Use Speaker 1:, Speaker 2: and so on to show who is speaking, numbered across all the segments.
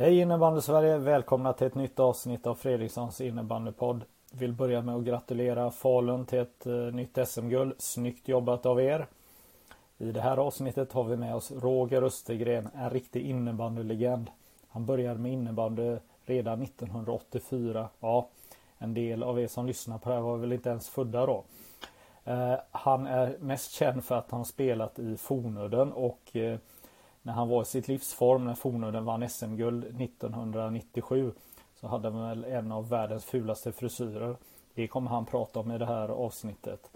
Speaker 1: Hej innebandy Sverige! Välkomna till ett nytt avsnitt av Fredrikssons innebandypodd. Vill börja med att gratulera Falun till ett eh, nytt SM-guld. Snyggt jobbat av er! I det här avsnittet har vi med oss Roger Östergren, en riktig innebandylegend. Han började med innebandy redan 1984. Ja, en del av er som lyssnar på det här var väl inte ens födda då. Eh, han är mest känd för att han spelat i Fornudden och eh, när han var i sitt livsform när Fornudden vann SM-guld 1997 så hade han väl en av världens fulaste frisyrer. Det kommer han prata om i det här avsnittet.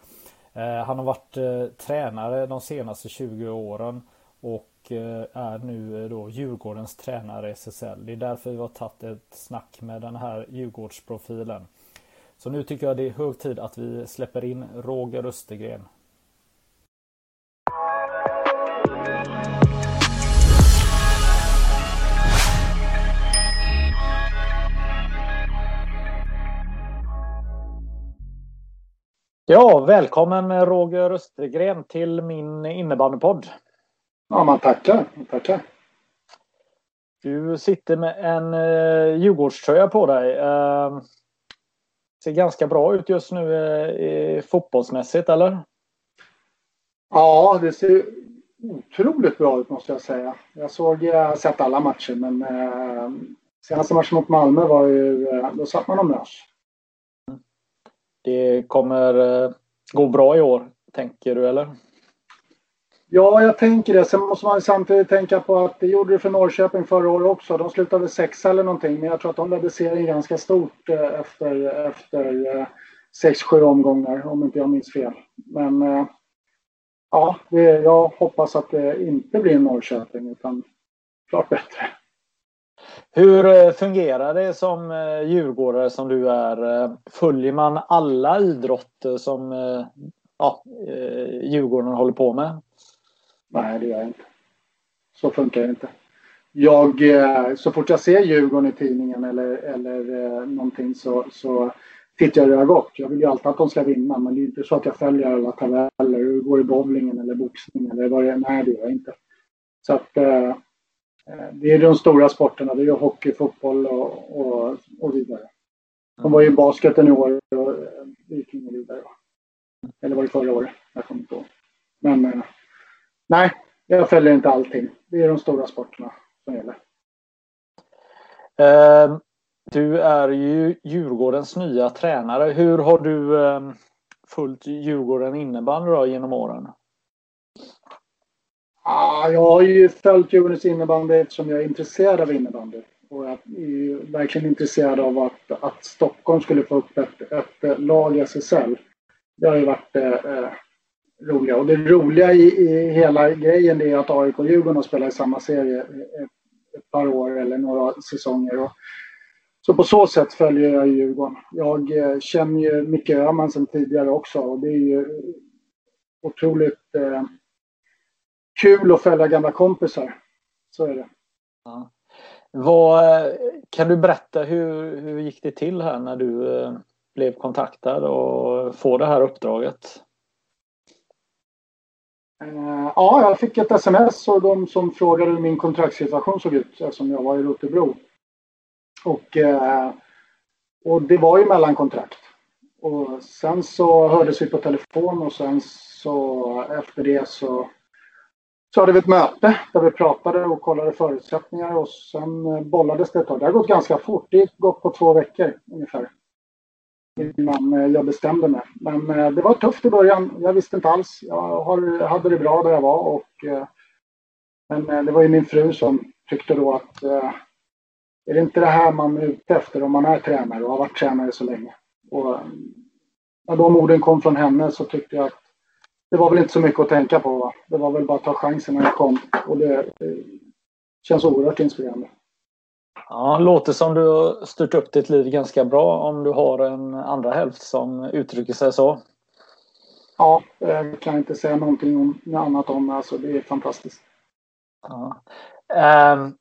Speaker 1: Eh, han har varit eh, tränare de senaste 20 åren och eh, är nu eh, då Djurgårdens tränare i SSL. Det är därför vi har tagit ett snack med den här Djurgårdsprofilen. Så nu tycker jag det är hög tid att vi släpper in Roger Östergren. Ja, välkommen Roger Östergren till min innebandypodd.
Speaker 2: Ja, man tackar. Man tackar.
Speaker 1: Du sitter med en eh, Djurgårdströja på dig. Eh, ser ganska bra ut just nu eh, fotbollsmässigt, eller?
Speaker 2: Ja, det ser otroligt bra ut måste jag säga. Jag såg, jag har sett alla matcher men eh, senaste matchen mot Malmö var ju, eh, då satt man och mös.
Speaker 1: Det kommer eh, gå bra i år, tänker du eller?
Speaker 2: Ja, jag tänker det. Sen måste man samtidigt tänka på att det gjorde det för Norrköping förra året också. De slutade sexa eller någonting, men jag tror att de ledde serien ganska stort eh, efter, efter eh, sex, sju omgångar, om inte jag minns fel. Men ja, det, jag hoppas att det inte blir Norrköping, utan klart bättre.
Speaker 1: Hur eh, fungerar det som eh, djurgårdare som du är? Eh, följer man alla idrotter som ja, Djurgården håller på med?
Speaker 2: Nej, det gör jag inte. Så funkar det inte. Jag, så fort jag ser Djurgården i tidningen eller, eller någonting så, så tittar jag hur det har gått. Jag vill ju alltid att de ska vinna men det är inte så att jag följer alla tabeller, hur det går i bowlingen eller boxningen. eller vad det är. Nej, det gör jag inte. Så att det är de stora sporterna. Det är hockey, fotboll och, och, och vidare. De var ju i basketen i år och gick in vidare. Eller var det förra året? Jag kommer inte ihåg. Men eh, Nej, jag följer inte allting. Det är de stora sporterna som gäller.
Speaker 1: Uh, du är ju Djurgårdens nya tränare. Hur har du uh, följt Djurgården innebandy genom åren?
Speaker 2: Ah, jag har ju följt Djurgårdens innebandy eftersom jag är intresserad av innebandy. Och jag är verkligen intresserad av att, att Stockholm skulle få upp ett, ett eh, lag i SSL. Det har ju varit eh, eh, roliga. Och det roliga i, i hela grejen är att AIK och Djurgården har spelat i samma serie ett, ett par år eller några säsonger. Och, så på så sätt följer jag Djurgården. Jag eh, känner ju Micke Öhman sedan tidigare också och det är ju otroligt eh, kul att följa gamla kompisar. Så är det.
Speaker 1: Ja. Vad, kan du berätta hur, hur gick det till här när du eh, blev kontaktad och får det här uppdraget?
Speaker 2: Eh, ja, jag fick ett sms och de som frågade hur min kontraktssituation såg ut eftersom jag var i Rotebro. Och, eh, och det var ju mellankontrakt. Och sen så hördes vi på telefon och sen så efter det så, så hade vi ett möte där vi pratade och kollade förutsättningar och sen eh, bollades det ett tag. Det har gått ganska fort. Det gick gått på två veckor ungefär innan eh, jag bestämde mig. Men eh, det var tufft i början. Jag visste inte alls. Jag hade det bra där jag var. Och, men det var ju min fru som tyckte då att är det inte det här man är ute efter om man är tränare och har varit tränare så länge? Och när de orden kom från henne så tyckte jag att det var väl inte så mycket att tänka på. Va? Det var väl bara att ta chansen när det kom. Och det, det känns oerhört inspirerande.
Speaker 1: Ja, låter som du har styrt upp ditt liv ganska bra om du har en andra hälft som uttrycker sig så.
Speaker 2: Ja, jag kan inte säga någonting om, annat om det. Alltså, det är fantastiskt.
Speaker 1: Ja. Um,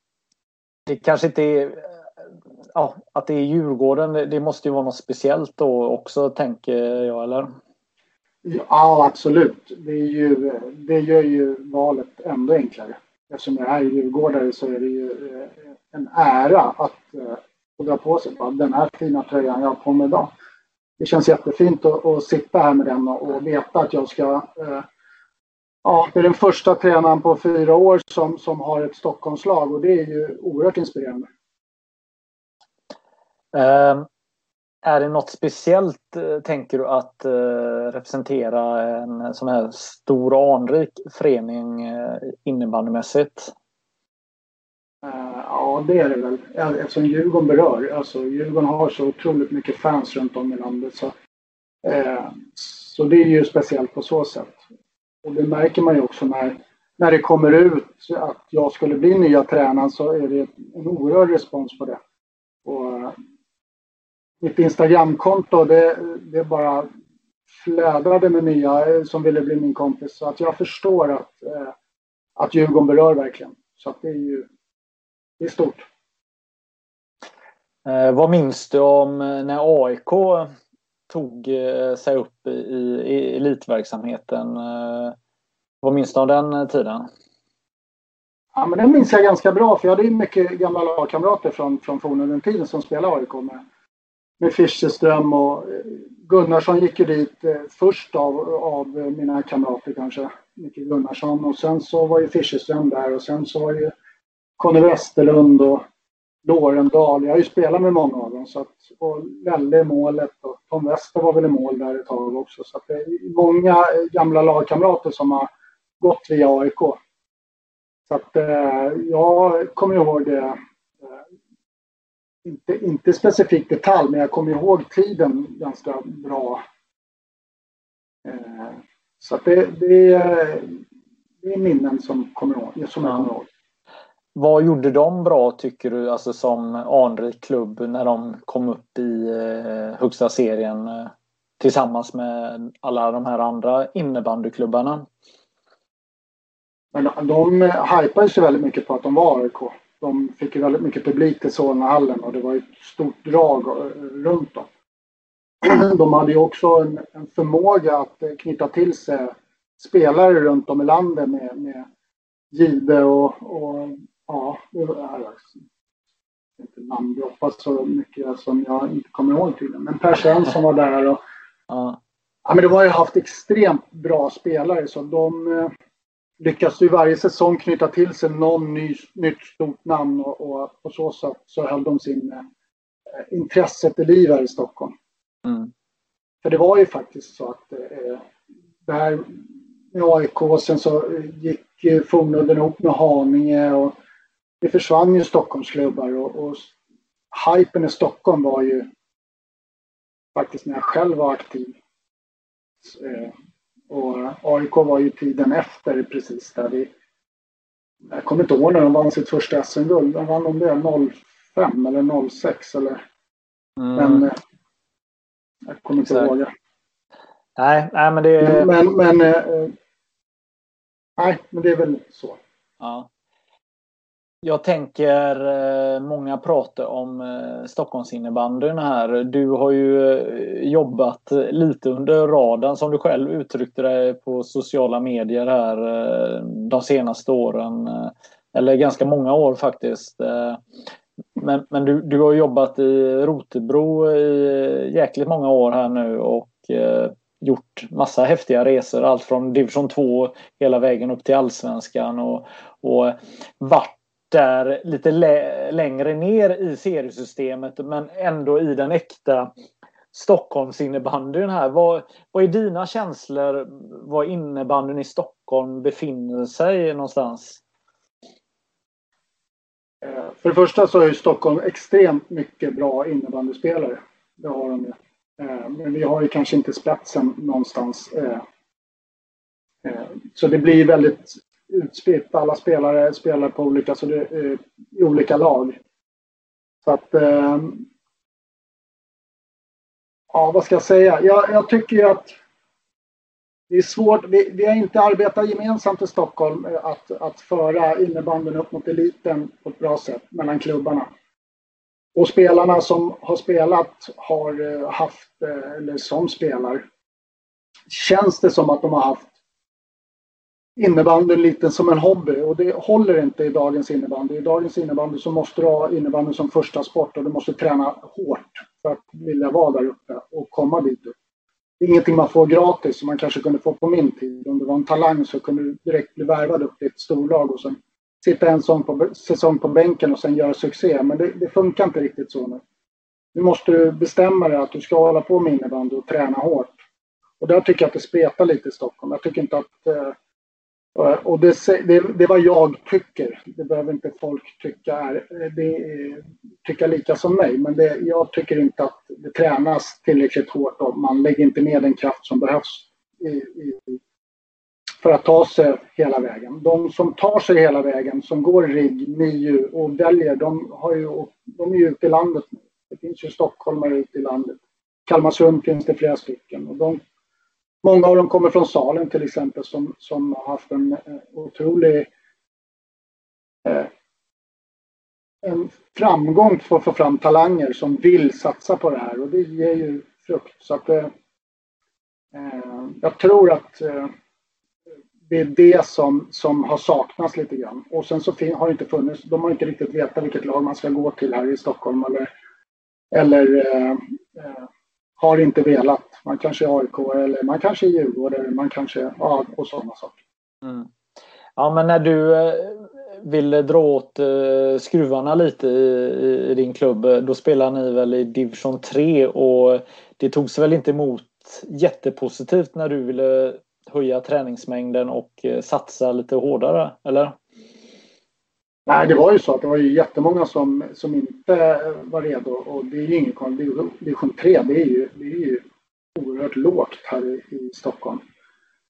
Speaker 1: det kanske inte är ja, att det är Djurgården, det måste ju vara något speciellt då också tänker jag, eller?
Speaker 2: Ja, absolut. Det, är ju, det gör ju valet ändå enklare. Eftersom jag är djurgårdare så är det ju eh, en ära att eh, få dra på sig den här fina tröjan jag har på mig idag. Det känns jättefint att, att sitta här med den och, och veta att jag ska eh, Ja, det är den första tränaren på fyra år som, som har ett Stockholmslag och det är ju oerhört inspirerande.
Speaker 1: Ehm, är det något speciellt, eh, tänker du, att eh, representera en eh, sån här stor och anrik förening innebandymässigt?
Speaker 2: Ja, det är det väl. Eftersom Djurgården berör. Alltså, Djurgården har så otroligt mycket fans runt om i landet. Så, så det är ju speciellt på så sätt. Och det märker man ju också när, när det kommer ut att jag skulle bli nya tränaren så är det en oerhörd respons på det. Mitt Instagramkonto det, det bara flödade med nya som ville bli min kompis. Så att jag förstår att, eh, att Djurgården berör verkligen. Så att det är ju det är stort.
Speaker 1: Eh, vad minns du om eh, när AIK tog eh, sig upp i, i elitverksamheten? Eh, vad minns du av den tiden?
Speaker 2: Ja, men den minns jag ganska bra för jag hade mycket gamla lagkamrater från, från forna tiden som spelade AIK med med Fischerström och eh, Gunnarsson gick ju dit eh, först av, av mina kamrater kanske. Micke Gunnarsson och sen så var ju Fischerström där och sen så var ju Conny Westerlund och Lorendal. Jag har ju spelat med många av dem. Så att, och Lelle i målet och Tom Wester var väl i mål där ett tag också. Så att det är många eh, gamla lagkamrater som har gått via AIK. Så att eh, jag kommer ihåg det inte, inte specifikt detalj, men jag kommer ihåg tiden ganska bra. Eh, så det, det, det är minnen som, kommer ihåg, som jag kommer ihåg.
Speaker 1: Vad gjorde de bra tycker du, alltså som anrik klubb när de kom upp i eh, högsta serien eh, tillsammans med alla de här andra innebandyklubbarna?
Speaker 2: Men de hypade sig väldigt mycket på att de var AIK de fick ju väldigt mycket publik till Solnahallen och det var ett stort drag runt dem. De hade ju också en, en förmåga att knyta till sig spelare runt om i landet med, med Gide och, och ja, det var, inte namndroppa så mycket som jag inte kommer ihåg tydligen. Men Per Svensson var där och ja. ja men de har ju haft extremt bra spelare så de lyckas du varje säsong knyta till sig någon ny, nytt stort namn och, och på så sätt så höll de sin eh, intresset i liv här i Stockholm. Mm. För det var ju faktiskt så att eh, det här med AIK, sen så gick eh, Fornudden ihop med Haninge och det försvann ju Stockholmsklubbar och, och hypen i Stockholm var ju faktiskt när jag själv var aktiv. Eh, och AIK var ju tiden efter precis där vi... Jag kommer inte ihåg när de vann sitt första SM-guld. De vann om det 05 eller 06 eller... Mm. Men... Eh, jag kommer inte ihåg.
Speaker 1: Nej, nej men det...
Speaker 2: Men, men, eh, nej, men det är väl så.
Speaker 1: Ja. Jag tänker, eh, många pratar om eh, Stockholmsinnebandyn här. Du har ju eh, jobbat lite under radarn som du själv uttryckte dig på sociala medier här de senaste åren. Eller ganska många år faktiskt. Men, men du, du har jobbat i Rotebro i jäkligt många år här nu och gjort massa häftiga resor. Allt från division 2 hela vägen upp till allsvenskan och, och vart där lite längre ner i seriesystemet men ändå i den äkta Stockholmsinnebandyn här. Vad, vad är dina känslor var innebandyn i Stockholm befinner sig någonstans?
Speaker 2: Eh, för det första så är ju Stockholm extremt mycket bra innebandyspelare. Det har de ju. Eh, men vi har ju kanske inte spetsen någonstans. Eh, så det blir väldigt utspritt. Alla spelare spelar på olika, så det, eh, i olika lag. Så att... Eh, ja, vad ska jag säga? Jag, jag tycker ju att det är svårt. Vi, vi har inte arbetat gemensamt i Stockholm eh, att, att föra innebandyn upp mot eliten på ett bra sätt mellan klubbarna. Och spelarna som har spelat har haft, eller som spelar, känns det som att de har haft innebandyn lite som en hobby och det håller inte i dagens innebandy. I dagens innebandy så måste du ha innebandy som första sport och du måste träna hårt för att vilja vara där uppe och komma dit upp. Det är ingenting man får gratis som man kanske kunde få på min tid. Om du var en talang så kunde du direkt bli värvad upp i ett storlag och sen sitta en säsong på, säsong på bänken och sen göra succé. Men det, det, funkar inte riktigt så nu. Nu måste du bestämma dig att du ska hålla på med innebandy och träna hårt. Och där tycker jag att det spretar lite i Stockholm. Jag tycker inte att... Eh, Eh, och det, det, det är vad jag tycker. Det behöver inte folk tycka, är, eh, det, eh, tycka lika som mig. Men det, jag tycker inte att det tränas tillräckligt hårt och man lägger inte ner den kraft som behövs i, i, för att ta sig hela vägen. De som tar sig hela vägen, som går RIG, NIU och väljer, de, har ju, de är ju ute i landet nu. Det finns ju stockholmare ute i landet. Kalmarsund finns det flera stycken. Och de, många av dem kommer från Salen till exempel som, som har haft en eh, otrolig eh, en framgång för att få fram talanger som vill satsa på det här och det ger ju frukt. Så att, eh, eh jag tror att eh, det är det som, som har saknats lite grann. Och sen så har det inte funnits, de har inte riktigt vetat vilket lag man ska gå till här i Stockholm eller, eller eh, eh, har inte velat. Man kanske är AIK eller man kanske är Djurgårdare, man kanske, ja, och sådana saker.
Speaker 1: Mm. Ja, men när du eh, ville dra åt eh, skruvarna lite i, i, din klubb, då spelar ni väl i division 3 och det togs väl inte emot jättepositivt när du ville höja träningsmängden och eh, satsa lite hårdare, eller?
Speaker 2: Nej, det var ju så att det var ju jättemånga som, som inte var redo och det är ju ingen. Division 3, det är ju, det är ju oerhört lågt här i, i Stockholm.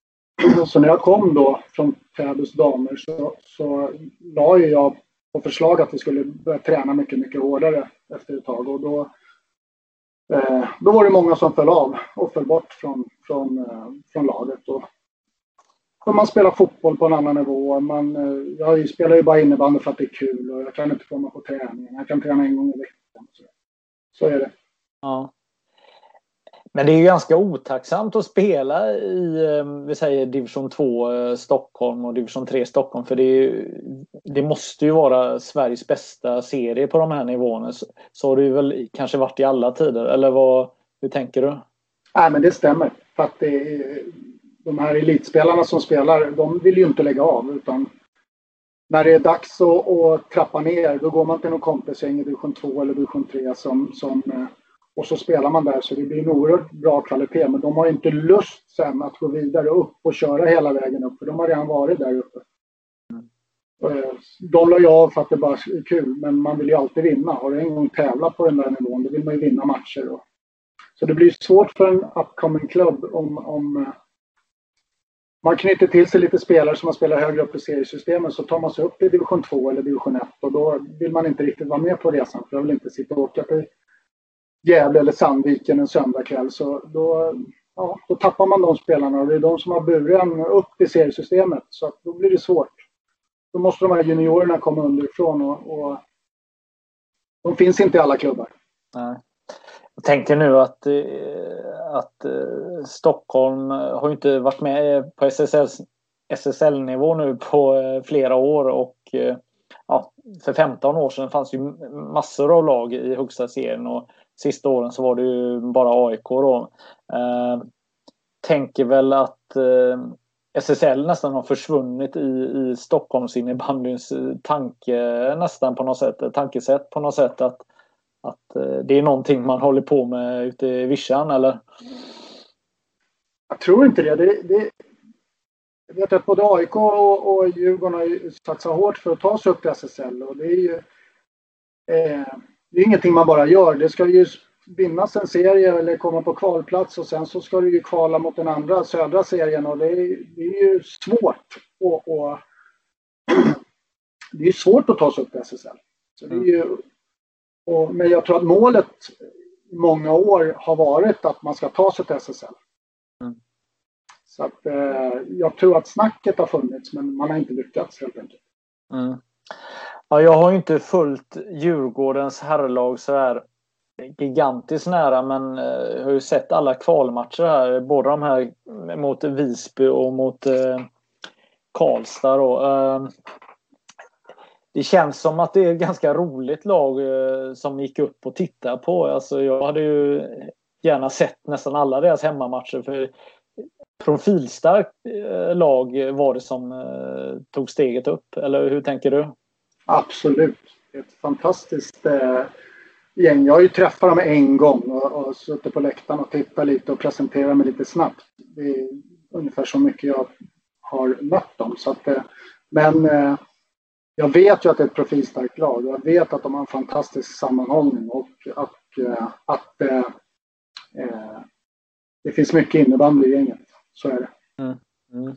Speaker 2: Så när jag kom då från Täbys damer så, så la jag på förslag att vi skulle börja träna mycket, mycket hårdare efter ett tag och då Eh, då var det många som föll av och föll bort från, från, eh, från laget. Och, och man spelar fotboll på en annan nivå. Man, eh, jag spelar ju bara innebandy för att det är kul och jag kan inte komma på träningen. Jag kan träna en gång i veckan. Så, så är det.
Speaker 1: Ja. Men det är ju ganska otacksamt att spela i eh, vi säger division 2 eh, Stockholm och division 3 Stockholm för det, är, det måste ju vara Sveriges bästa serie på de här nivåerna. Så har det ju väl kanske varit i alla tider eller vad, hur tänker du?
Speaker 2: Nej men det stämmer. För att det är, de här elitspelarna som spelar de vill ju inte lägga av utan när det är dags att, att trappa ner då går man till någon kompisgäng i division 2 eller division 3 som, som eh, och så spelar man där så det blir en oerhört bra kvalitet. Men de har inte lust sen att gå vidare upp och köra hela vägen upp för de har redan varit där uppe. Mm. De la ju av för att det bara är kul men man vill ju alltid vinna. Har du en gång tävlat på den där nivån då vill man ju vinna matcher. Och... Så det blir svårt för en upcoming klubb om, om eh, man knyter till sig lite spelare som har spelat högre upp i seriesystemet så tar man sig upp i division 2 eller division 1 och då vill man inte riktigt vara med på resan för jag vill inte sitta och åka till Gävle eller Sandviken en söndagkväll så då, ja, då tappar man de spelarna och det är de som har buren upp i seriesystemet så att då blir det svårt. Då måste de här juniorerna komma underifrån och, och de finns inte i alla klubbar.
Speaker 1: Nej. Jag tänker nu att, eh, att eh, Stockholm har inte varit med eh, på SSL, SSL-nivå nu på flera år och ja, för 15 år sedan fanns ju massor av lag i högsta serien och Sista åren så var det ju bara AIK då. Eh, tänker väl att eh, SSL nästan har försvunnit i, i Stockholms innebandyns eh, tanke nästan på något sätt, eh, tankesätt på något sätt att, att eh, det är någonting man håller på med ute i vischan eller?
Speaker 2: Jag tror inte det. det, det jag vet att både AIK och, och Djurgården har satsat hårt för att ta sig upp till SSL och det är ju eh, det är ingenting man bara gör. Det ska ju vinnas en serie eller komma på kvalplats och sen så ska du ju kvala mot den andra södra serien och det är, det är ju svårt. Och, och det är svårt att ta sig upp till SSL. Så det är ju, och, men jag tror att målet i många år har varit att man ska ta sig till SSL. Mm. Så att eh, jag tror att snacket har funnits men man har inte lyckats helt enkelt.
Speaker 1: Mm. Ja, jag har inte följt Djurgårdens herrlag så här gigantiskt nära men eh, jag har ju sett alla kvalmatcher här. Både de här mot Visby och mot eh, Karlstad. Då. Eh, det känns som att det är ett ganska roligt lag eh, som gick upp och tittade på. Alltså, jag hade ju gärna sett nästan alla deras hemmamatcher. För profilstarkt eh, lag var det som eh, tog steget upp. Eller hur tänker du?
Speaker 2: Absolut. Ett fantastiskt eh, gäng. Jag har ju träffat dem en gång och, och suttit på läktaren och tittat lite och presenterat mig lite snabbt. Det är ungefär så mycket jag har mött dem. Så att, eh, men eh, jag vet ju att det är ett profilstarkt lag. Jag vet att de har en fantastisk sammanhållning och att, eh, att eh, eh, det finns mycket innebandy i gänget. Så är det. Mm. Mm.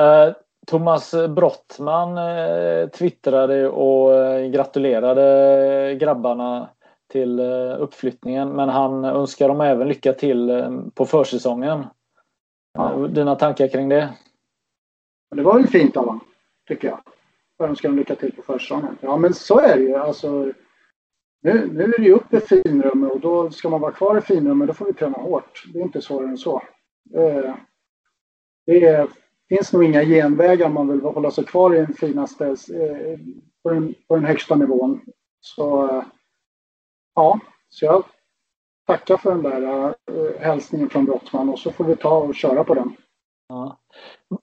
Speaker 1: Uh, Thomas Brottman uh, twittrade och uh, gratulerade grabbarna till uppflyttningen men han önskar dem även lycka till på försäsongen. Ja. Dina tankar kring det?
Speaker 2: Det var väl fint av honom, tycker jag. Jag önskar dem lycka till på försäsongen. Ja men så är det ju. Alltså, nu, nu är det ju upp i finrummet och då ska man vara kvar i finrummet. Då får vi träna hårt. Det är inte svårare än så. Eh, det finns nog inga genvägar om man vill hålla sig kvar i den finaste, eh, på den, på den högsta nivån. Så eh, ja, så jag tackar för den där eh, hälsningen från Brottman och så får vi ta och köra på den.
Speaker 1: Ja.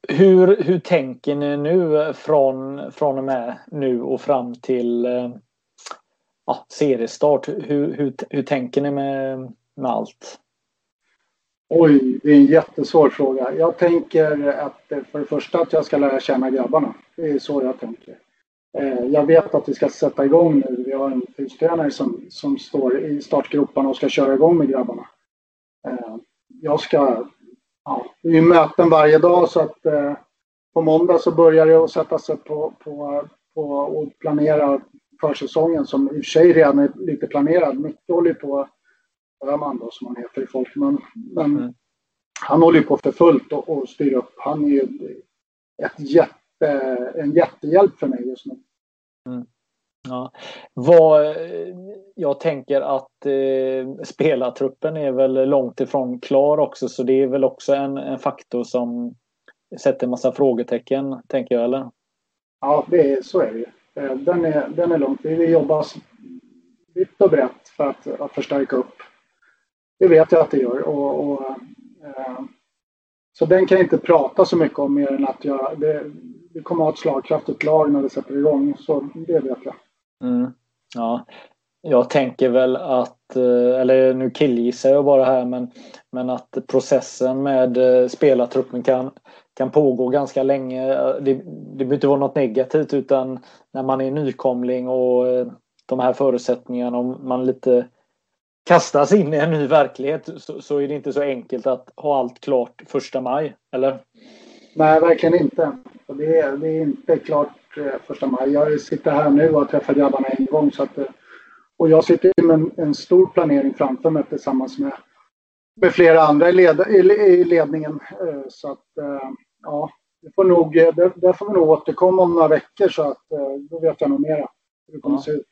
Speaker 1: Hur, hur tänker ni nu från, från och med nu och fram till eh, ja, seriestart? Hur, hur, hur tänker ni med, med allt?
Speaker 2: Oj, det är en jättesvår fråga. Jag tänker att eh, för det första att jag ska lära känna grabbarna. Det är så jag tänker. Eh, jag vet att vi ska sätta igång nu. Vi har en fystränare som, som står i startgroparna och ska köra igång med grabbarna. Eh, jag ska... Ja, det är möten varje dag så att på måndag så börjar det att sätta sig på, på, på och planera försäsongen som i och för sig redan är lite planerad. Mycket håller på Öhman då som han heter i folkmun. Men mm. han håller ju på för fullt och, och styr upp. Han är ju ett jätte, en jättehjälp för mig just nu.
Speaker 1: Mm. Ja. Vad, jag tänker att eh, spelartruppen är väl långt ifrån klar också så det är väl också en, en faktor som sätter massa frågetecken, tänker jag, eller?
Speaker 2: Ja, det är, så är det ju. Eh, den är, den är långt. Vi jobbar vitt och brett för att, att förstärka upp det vet jag att det gör. Och, och eh, så den kan jag inte prata så mycket om mer än att jag, det, vi kommer att ha ett slagkraftigt lag när det sätter igång. Så det vet jag.
Speaker 1: Mm. Ja. Jag tänker väl att, eh, eller nu killgissar jag bara här, men, men att processen med eh, spelartruppen kan, kan pågå ganska länge. Det, det behöver inte vara något negativt utan när man är nykomling och eh, de här förutsättningarna, om man lite kastas in i en ny verklighet så, så, är det inte så enkelt att ha allt klart första maj, eller?
Speaker 2: Nej, verkligen inte. Det är, det är inte klart eh, första maj. Jag sitter här nu och har träffat grabbarna en gång. Så att, eh, och jag sitter med en, en stor planering framför mig tillsammans med, med flera andra i, led, i, ledningen. Eh, så att, ja, det får nog, där, där får vi nog återkomma om några veckor så att då vet jag nog mera hur det kommer ja. se ut.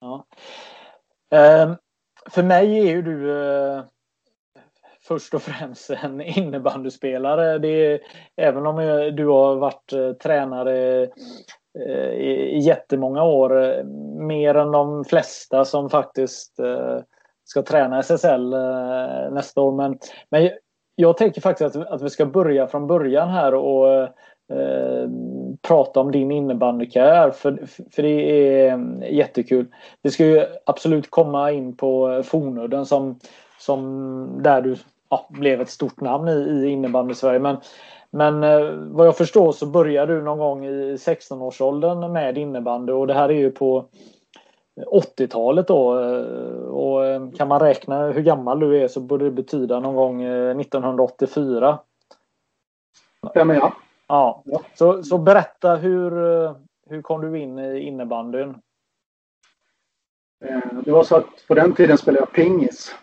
Speaker 1: Ja. Um, för mig är ju du eh, först och främst en innebandyspelare. Det är, även om du har varit eh, tränare eh, i, i jättemånga år, eh, mer än de flesta som faktiskt eh, ska träna SSL eh, nästa år. Men, men jag tänker faktiskt att, att vi ska börja från början här och Eh, prata om din innebandykarriär för, för det är mm, jättekul. Vi ska ju absolut komma in på Fornudden som, som där du ja, blev ett stort namn i, i innebandy-Sverige. Men, men eh, vad jag förstår så började du någon gång i 16-årsåldern med innebandy och det här är ju på 80-talet då. Eh, och eh, kan man räkna hur gammal du är så borde det betyda någon gång 1984.
Speaker 2: Stämmer ja.
Speaker 1: Ja. Så, så berätta hur, hur kom du in i innebandyn?
Speaker 2: Det var så att på den tiden spelade jag pingis.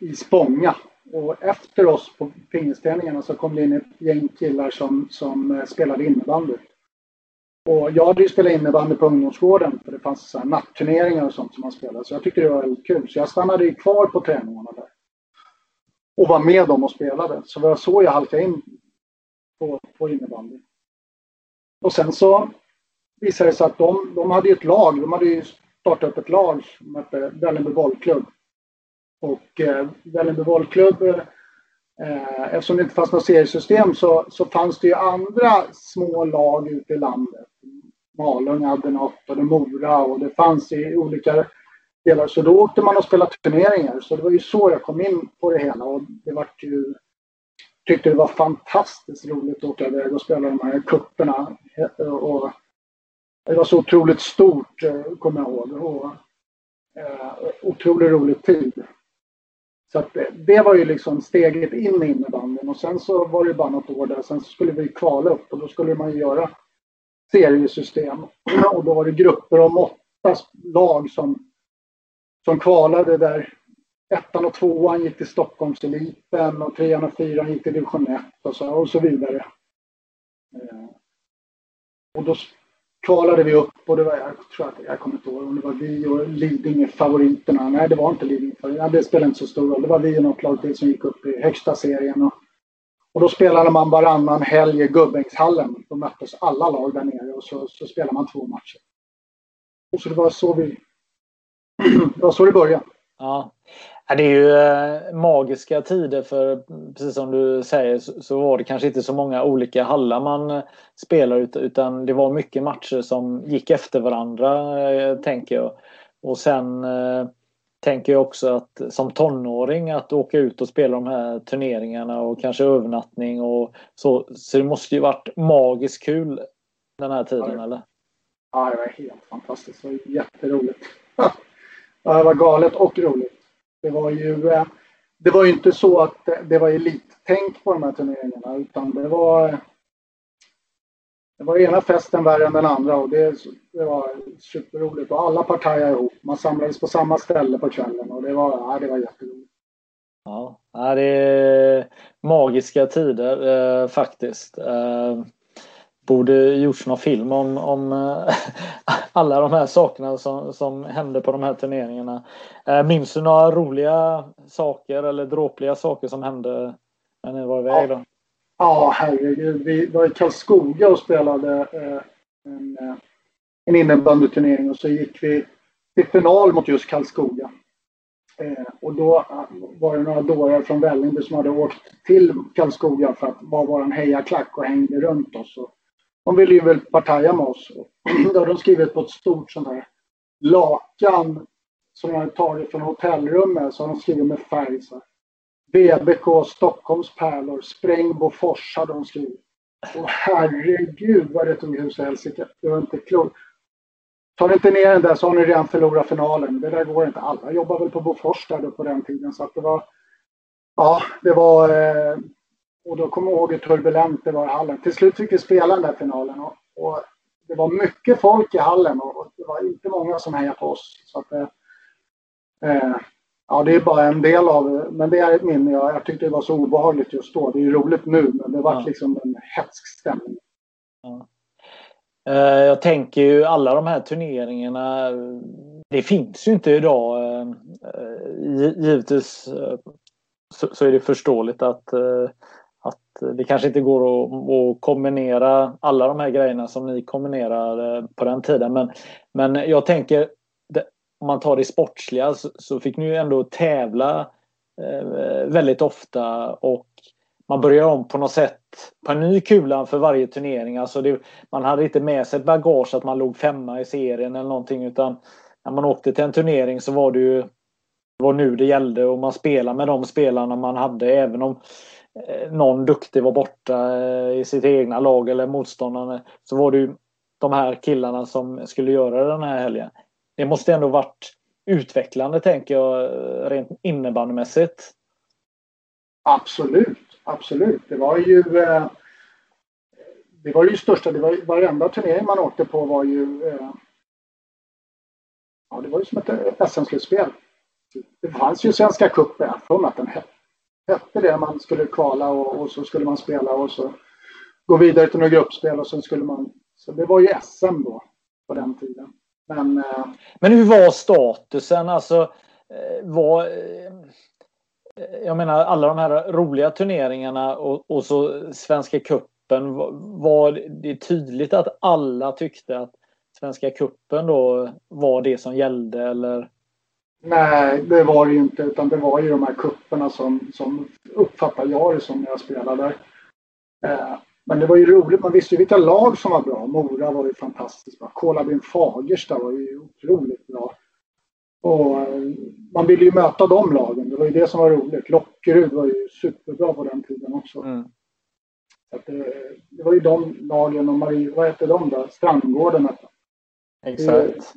Speaker 2: I Spånga och efter oss på pingisträningarna så kom det in ett gäng killar som, som eh, spelade innebandy. Och jag hade ju spelat innebandy på ungdomsgården för det fanns så här natturneringar och sånt som man spelade. Så jag tyckte det var väldigt kul. Så jag stannade ju kvar på träningarna där. Och var med dem och spelade. Så det var så jag halkade in på, på innebandy. Och sen så visade det sig att de, de hade ett lag. De hade ju startat upp ett lag som hette Vällingby bollklubb. Och eh, Vällingby bollklubb, eh, eftersom det inte fanns något seriesystem så, så fanns det ju andra små lag ute i landet. Malung hade något och det Mora och det fanns i olika spelare. Så då åkte man och spelade turneringar. Så det var ju så jag kom in på det hela och det var ju tyckte det var fantastiskt roligt att åka iväg och spela de här kupperna. Och det var så otroligt stort, eh, kommer jag ihåg. Och, eh, otroligt rolig tid. Så att det var ju liksom steget in i innebandyn och sen så var det bara något år där. Sen så skulle vi kvala upp och då skulle man ju göra seriesystem. Och då var det grupper om åtta lag som, som kvalade där ettan och tvåan gick till Stockholmseliten och trean och fyran gick till division 1 och så, och så vidare. Eh, och då kvalade vi upp och det var, jag tror att, jag kommer inte ihåg om det var vi och Lidingö favoriterna. Nej, det var inte Lidingö favoriterna. Det spelade inte så stor roll. Det var vi och något lag till som gick upp i högsta serien. Och, och då spelade man varannan helg i Gubbängshallen. Då möttes alla lag där nere och så, så spelade man två matcher. Och så det var så vi det var så det började.
Speaker 1: Ja. Det är ju eh, magiska tider för precis som du säger så var det kanske inte så många olika hallar man eh, spelar utan det var mycket matcher som gick efter varandra eh, tänker jag. Och sen tänker jag också att som tonåring att åka ut och spela de här turneringarna och kanske övernattning och så. Så det måste ju varit magiskt kul den här tiden
Speaker 2: ja,
Speaker 1: eller?
Speaker 2: Ja, det var helt fantastiskt. Det var jätteroligt. Det det var galet och roligt. Det var ju, eh, det var ju inte så att det var elittänk på de här turneringarna utan det var det var ena festen värre än den andra och det, det var superroligt och alla partajade ihop. Man samlades på samma ställe på kvällen och det var, ja, det var jätteroligt.
Speaker 1: Ja, det är magiska tider eh, faktiskt. Eh, borde gjorts någon film om, om eh, alla de här sakerna som, som hände på de här turneringarna. Eh, minns du några roliga saker eller dråpliga saker som hände när ni var iväg? Då?
Speaker 2: Ja, herregud. Vi var i Karlskoga och spelade eh, en, en innebandyturnering och så gick vi till final mot just Karlskoga. och då var det några dårar från Vällingby som hade åkt till Karlskoga för att vara vår hejaklack och hängde runt oss. Och de ville ju väl partaja med oss. Då hade de skrivit på ett stort sånt här lakan som de hade tagit från hotellrummet så har de skrivit med färg så här. BBK Stockholms pärlor, spräng Bofors hade de skrivit. Och herregud vad det tog hus och helsike. Det var inte klokt. Tar ni inte ner den där så har ni redan förlorat finalen. Det där går inte. Alla jobbar väl på Bofors där då på den tiden. Så att det var... Ja, det var... Eh, och då kommer jag ihåg hur turbulent det var i hallen. Till slut fick vi spela den där finalen. Och, och det var mycket folk i hallen och, och, det var inte många som hejade på oss. Så att, eh, ja, det är bara en del av det. Men det är ett minne. Jag, jag tyckte det var så obehagligt just då. Det är roligt nu, men det var ja. liksom en hätsk stämning. Ja.
Speaker 1: Eh, jag tänker ju alla de här turneringarna. Det finns ju inte idag. Eh, givetvis eh, så är det förståeligt att att eh, det kanske inte går att, att, kombinera alla de här grejerna som ni kombinerade eh, på den tiden. Men, men jag tänker, om man tar det sportsliga så, så fick ni ju ändå tävla eh, väldigt ofta och man börjar om på något sätt på en ny kula för varje turnering. Alltså det, man hade inte med sig ett bagage att man låg femma i serien eller någonting utan när man åkte till en turnering så var det ju det var nu det gällde och man spelade med de spelarna man hade även om Eh, någon duktig var borta eh, i sitt egna lag eller motståndare så var det ju de här killarna som skulle göra den här helgen. Det måste ändå varit utvecklande tänker jag rent innebandymässigt.
Speaker 2: Absolut, absolut. Det var ju eh, det var ju största, det var varenda turnering man åkte på var ju ja, det var ju som ett SM-slutspel. Det fanns ju Svenska cupen, jag för mig att den hette det. Man skulle kvala och, och, så skulle man spela och så gå vidare till några gruppspel och sen skulle man... Så det var ju SM då på den tiden. Men, eh,
Speaker 1: Men hur var statusen? Alltså, eh, var, eh, jag menar alla de här roliga turneringarna och, och så Svenska cupen. Var det tydligt att alla tyckte att Svenska kuppen då var det som gällde eller?
Speaker 2: Nej, det var det ju inte utan det var ju de här kupperna som, som uppfattar jag det som när jag spelade. Eh, men det var ju roligt, man visste ju vilka lag som var bra. Mora var ju fantastiskt bra. Kolabyn Fagersta var ju otroligt bra. Och eh, man ville ju möta de lagen, det var ju det som var roligt. Lockerud var ju superbra på den tiden också. Mm. Det, det, var ju de lagen och Marie, vad hette de då? Strandgården
Speaker 1: Exakt.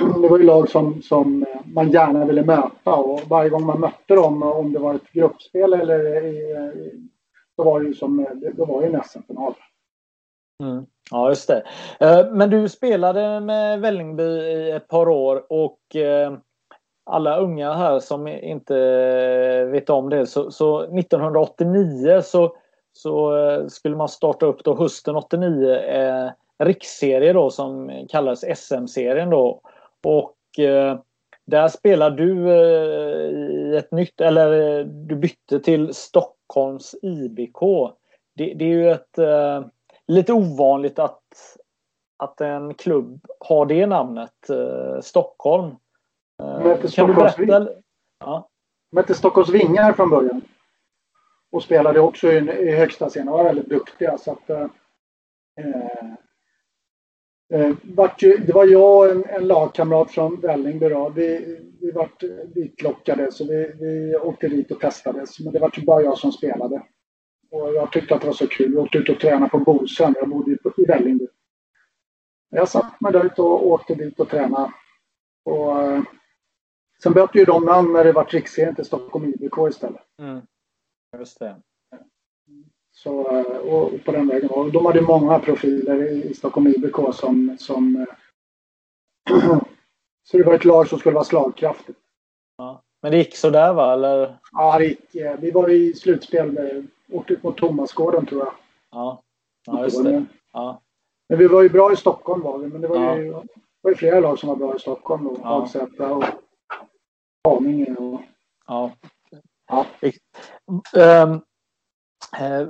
Speaker 2: Det, var ju lag som, som man gärna ville möta och varje gång man mötte dem, om det var ett gruppspel eller i, då var det ju som, då var det en SM-final.
Speaker 1: Mm. Ja, just det. Eh, men du spelade med Vällingby i ett par år och eh, alla unga här som inte vet om det så, så 1989 så, så eh, skulle man starta upp då hösten 89 eh, riksserie då som kallades SM-serien då. Och eh, där spelar du eh, i ett nytt, eller eh, du bytte till Stockholms IBK. Det, det är ju ett lite ovanligt att, att en klubb har det namnet, Stockholm.
Speaker 2: Kan du berätta? Ja. De hette Stockholms Vingar från början. Och spelade också i, i högsta serien och var väldigt duktiga. Så att, Eh, Eh, det var jag och en, en lagkamrat från Vällingby. Vi, vi vart ditlockade så vi, vi åkte dit och testades. Men det var typ bara jag som spelade. Och jag tyckte att det var så kul. Jag åkte ut och tränade på Bosön. Jag bodde i Vällingby. Jag satt mig där ute och åkte dit och tränade. Och, eh, sen bytte ju de namn när det var riksserien till Stockholm IBK istället. Mm.
Speaker 1: Just det.
Speaker 2: Så, eh, och på den vägen. Och de hade många profiler i Stockholm IBK som, som eh, så det var ett lag som skulle vara slagkraftigt.
Speaker 1: Ja. Men det gick sådär va? Eller?
Speaker 2: Ja, det gick. Vi var i slutspel med, åkte ut mot Thomasgården tror jag.
Speaker 1: Ja, ja just det. Ja.
Speaker 2: Men vi var ju bra i Stockholm var vi. Men det var, ja. ju, det var ju flera lag som var bra i Stockholm då. Ja. Hagsätra och Haninge och...
Speaker 1: Ja. ja. Um, Eh, Eh, eh,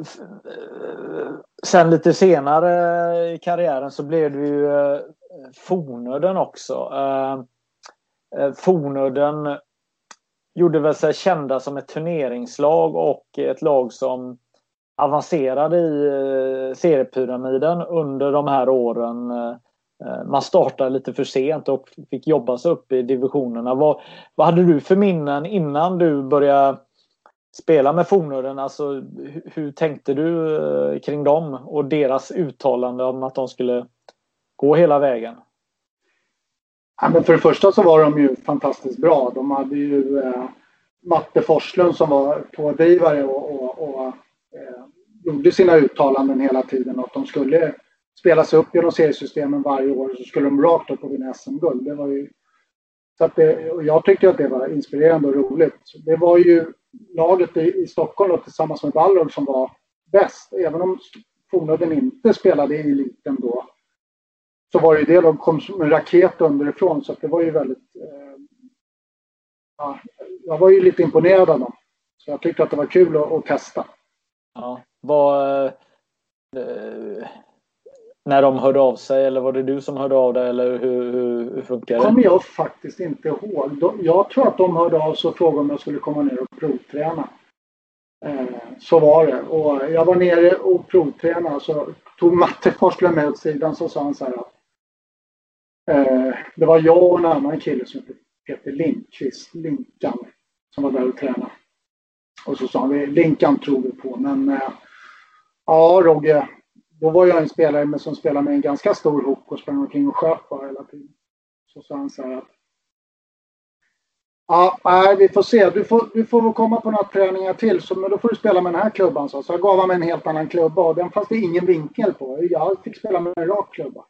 Speaker 1: sen lite senare i karriären så blev det ju eh, Fornudden också. Fornudden gjorde väl sig kända som ett turneringslag och ett lag som avancerade i seriepyramiden under de här åren. Man startade lite för sent och fick jobba sig upp i divisionerna. Vad, vad hade du för minnen innan du började spela med Fornudden, alltså hur, tänkte du eh, kring dem och deras uttalande om att de skulle gå hela vägen?
Speaker 2: Ja, men för det första så var de ju fantastiskt bra. De hade ju eh, Matte Forslund som var pådrivare och, och, och eh, gjorde sina uttalanden hela tiden att de skulle spela sig upp genom seriesystemen varje år och så skulle de rakt upp och vinna SM-guld. Det var ju så att det, jag tyckte att det var inspirerande och roligt. Det var ju laget i, i Stockholm då, tillsammans med Ballard som var bäst. Även om Fornudden inte spelade i eliten då så var det ju det, de kom som en raket underifrån så det var ju väldigt... Eh, ja, jag var ju lite imponerad av dem. Så jag tyckte att det var kul att, att testa.
Speaker 1: Ja, vad... Eh, när de hörde av sig eller var det du som hörde av dig eller hur, hur, hur funkar det?
Speaker 2: Det kommer jag faktiskt inte ihåg. De, jag tror att de hörde av sig och frågade om jag skulle komma ner och provträna. Eh, så var det. Och jag var nere och provtränade så tog Matte Forslund med åt sidan så sa han så här att eh, det var jag och en annan kille som hette Peter Lindqvist, Linkan, som var där och tränade. Och så sa han, Linkan tror vi på men eh, ja Rogge, då var jag en spelare med, som spelade med en ganska stor hook och sprang omkring och sköt bara hela tiden. Så sa han så här att Ja, nej, vi får se. Du får, du får komma på några träningar till, så, men då får du spela med den här klubban. Så, så jag gav han en helt annan klubba och den fanns det ingen vinkel på. Jag fick spela med en rak klubba.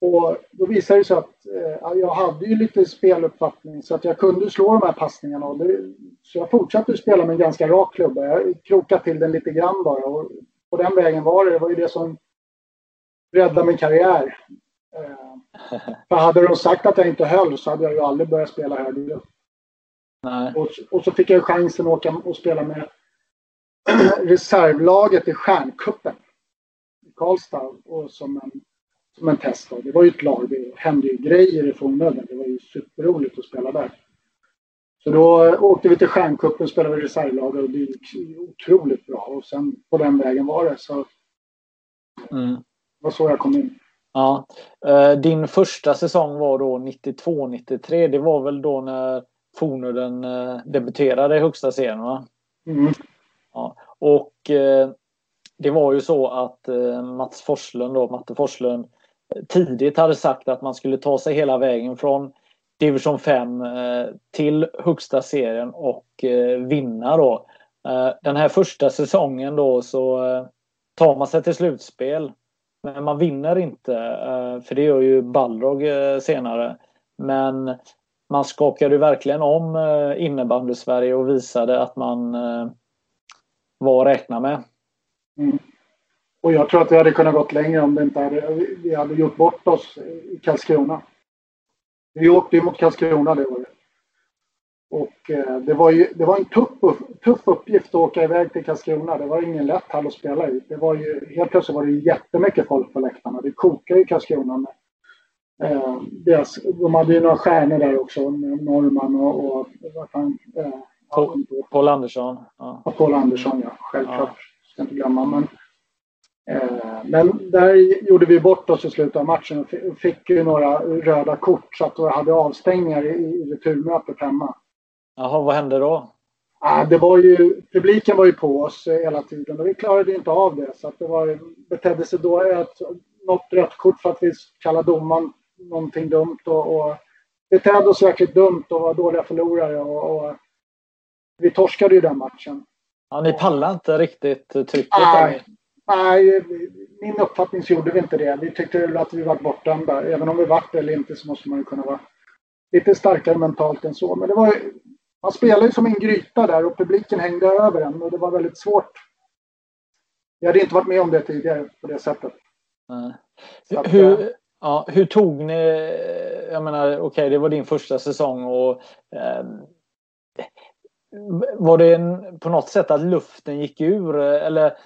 Speaker 2: Och då visade det sig att eh, jag hade ju lite speluppfattning så att jag kunde slå de här passningarna. Och det, så jag fortsatte spela med en ganska rak klubba. Jag krokade till den lite grann bara. Och på den vägen var det. Det var ju det som räddade min karriär. För hade de sagt att jag inte höll så hade jag ju aldrig börjat spela högre upp. Och, och, så fick jag chansen att åka och spela med reservlaget i Stjärnkuppen i Karlstad och som en som en test. Det var ju ett lag, det hände ju grejer i Fornmöllen. Det var ju superroligt att spela där. Så då åkte vi till Stjärncupen, spelade vi reservlag och det gick otroligt bra. Och sen på den vägen var det. Så mm. det var så jag kom in.
Speaker 1: Ja. Eh, din första säsong var då 92-93. Det var väl då när Fornudden eh, debuterade i högsta serien va? Mm. Ja. Och eh, det var ju så att Mats Forslund då, Matte Forslund tidigt hade sagt att man skulle ta sig hela vägen från division 5 eh, till högsta serien och eh, vinna då. Eh, den här första säsongen då så tar man sig till slutspel. Men man vinner inte, för det gör ju Balrog senare. Men man skakade verkligen om innebandy-Sverige och visade att man var att räkna med.
Speaker 2: Mm. Och jag tror att vi hade kunnat gått längre om det inte hade, vi hade gjort bort oss i Karlskrona. Vi åkte ju mot Karlskrona det året. Och eh, det var ju det var en tuff, tuff uppgift att åka iväg till Karlskrona. Det var ingen lätt hall att spela i. Det var ju, helt plötsligt var det jättemycket folk på läktarna. Det kokade i Karlskrona. Med, eh, deras, de hade ju några stjärnor där också. Norman och, och vad fan,
Speaker 1: eh, Paul, Paul Andersson.
Speaker 2: Ja. Paul Andersson, ja. Självklart. Ja. Ska inte glömma. Men, men där gjorde vi bort oss i slutet av matchen och fick ju några röda kort så att vi hade avstängningar i returmötet hemma.
Speaker 1: Jaha, vad hände då?
Speaker 2: det var ju, publiken var ju på oss hela tiden och vi klarade inte av det. Så att det var, betedde sig då ett, något rött kort för att vi kallade domaren någonting dumt och, och betedde oss verkligt dumt och var dåliga förlorare. Och, och vi torskade ju den matchen.
Speaker 1: Ja, ni pallade inte riktigt trycket?
Speaker 2: Nej, Nej, min uppfattning så gjorde vi inte det. Vi tyckte att vi var bortdömda. Även om vi vart det eller inte så måste man ju kunna vara lite starkare mentalt än så. Men det var man spelade ju som en gryta där och publiken hängde över en och det var väldigt svårt. Jag hade inte varit med om det tidigare på det sättet.
Speaker 1: Att, hur, äh, ja, hur tog ni, jag menar okej okay, det var din första säsong och eh, var det en, på något sätt att luften gick ur eller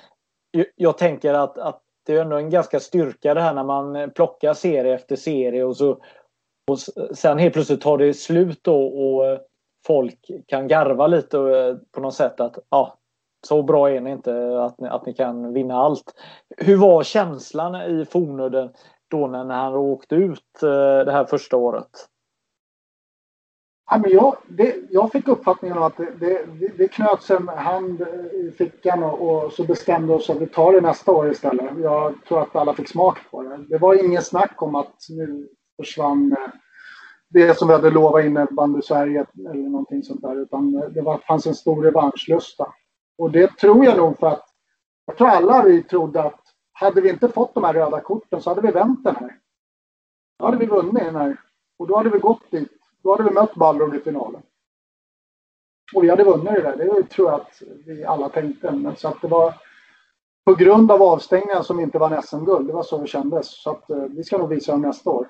Speaker 1: jag tänker att, att det är ändå en ganska styrka det här när man plockar serie efter serie och så och sen helt plötsligt tar det slut då och eh, folk kan garva lite eh, på något sätt att ja, så bra är ni inte att ni, att ni kan vinna allt. Hur var känslan i Fornudden då när han åkte ut eh, det här första året?
Speaker 2: Ja, men jag, det, jag fick uppfattningen att det, det, det knöts en hand i fickan och, och, så bestämde oss att vi tar det nästa år istället. Jag tror att alla fick smak på det. Det var ingen snack om att nu försvann eh, det som vi hade lovat innebandy Sverige eller någonting sånt där. Utan det var, fanns en stor revanschlusta. Och det tror jag nog för att jag tror alla vi trodde att hade vi inte fått de här röda korten så hade vi vänt den här. Då hade vi vunnit den här. Och då hade vi gått dit då hade vi mött Balrog i finalen. Och vi hade vunnit det där. Det tror jag att vi alla tänkte. Men så att det var på grund av avstängningen som inte var SM-guld. Det var så det kändes. Så att eh, vi ska nog visa dem nästa år.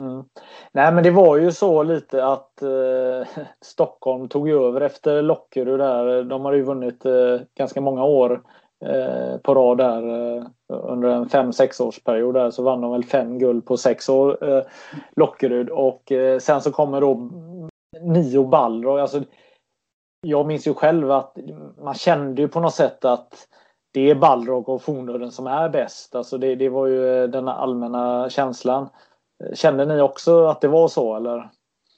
Speaker 1: Mm. Nej men det var ju så lite att eh, Stockholm tog över efter Lockerud där. De hade ju vunnit eh, ganska många år Eh, Eh, på rad där eh, under en 5-6 årsperiod där så vann de väl fem guld på sex år eh, Lockerud och eh, sen så kommer då nio Balrog. Alltså, jag minns ju själv att man kände ju på något sätt att det är Balrog och Fornudden som är bäst. Alltså det, det var ju den allmänna känslan. Kände ni också att det var så eller?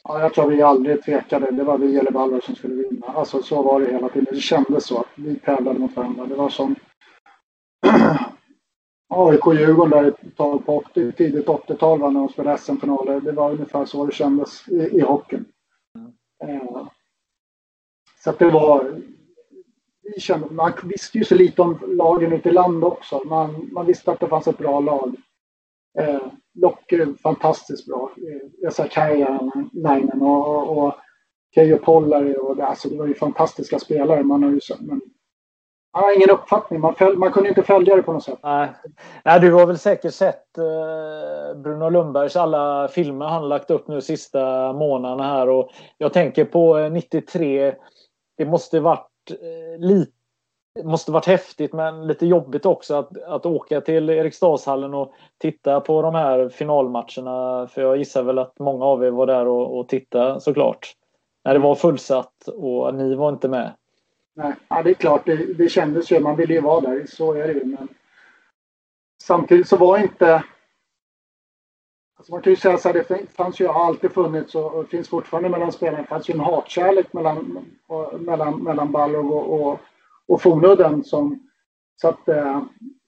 Speaker 2: Ja, jag tror vi aldrig tvekade. Det var vi eller Balrog som skulle vinna. Alltså så var det hela tiden. Det kändes så att vi tävlade mot varandra. Det var som... AIK-Djurgården där ett tag på 80, tidigt 80-tal när de spelade SM-finaler. Det var ungefär så det kändes i, i hockeyn. Mm. Så att det var... Vi kände, man visste ju så lite om lagen ute i land också. Man, man visste att det fanns ett bra lag. Eh, Locke är fantastiskt bra. Eh, Esa Kajanainen och, och Keijo Pollari och det, alltså det var ju fantastiska spelare. Man har ju, men jag har ingen uppfattning. Man, föl, man kunde inte följa det på något sätt.
Speaker 1: Nej, Nej du har väl säkert sett eh, Bruno Lundbergs alla filmer han lagt upp nu sista månaderna här. Och jag tänker på eh, 93. Det måste varit eh, lite måste varit häftigt men lite jobbigt också att, att åka till Eriksdalshallen och titta på de här finalmatcherna. För jag gissar väl att många av er var där och, och tittade såklart. När det var fullsatt och ni var inte med.
Speaker 2: Nej, ja, det är klart, det, det kändes ju. Man ville ju vara där, så är det ju. Men samtidigt så var inte... Alltså man kan ju säga så här, det fanns ju, har alltid funnits och finns fortfarande mellan spelarna. Det fanns ju en hatkärlek mellan, mellan, mellan Balrog och, och, och Fornudden. Som, så att eh,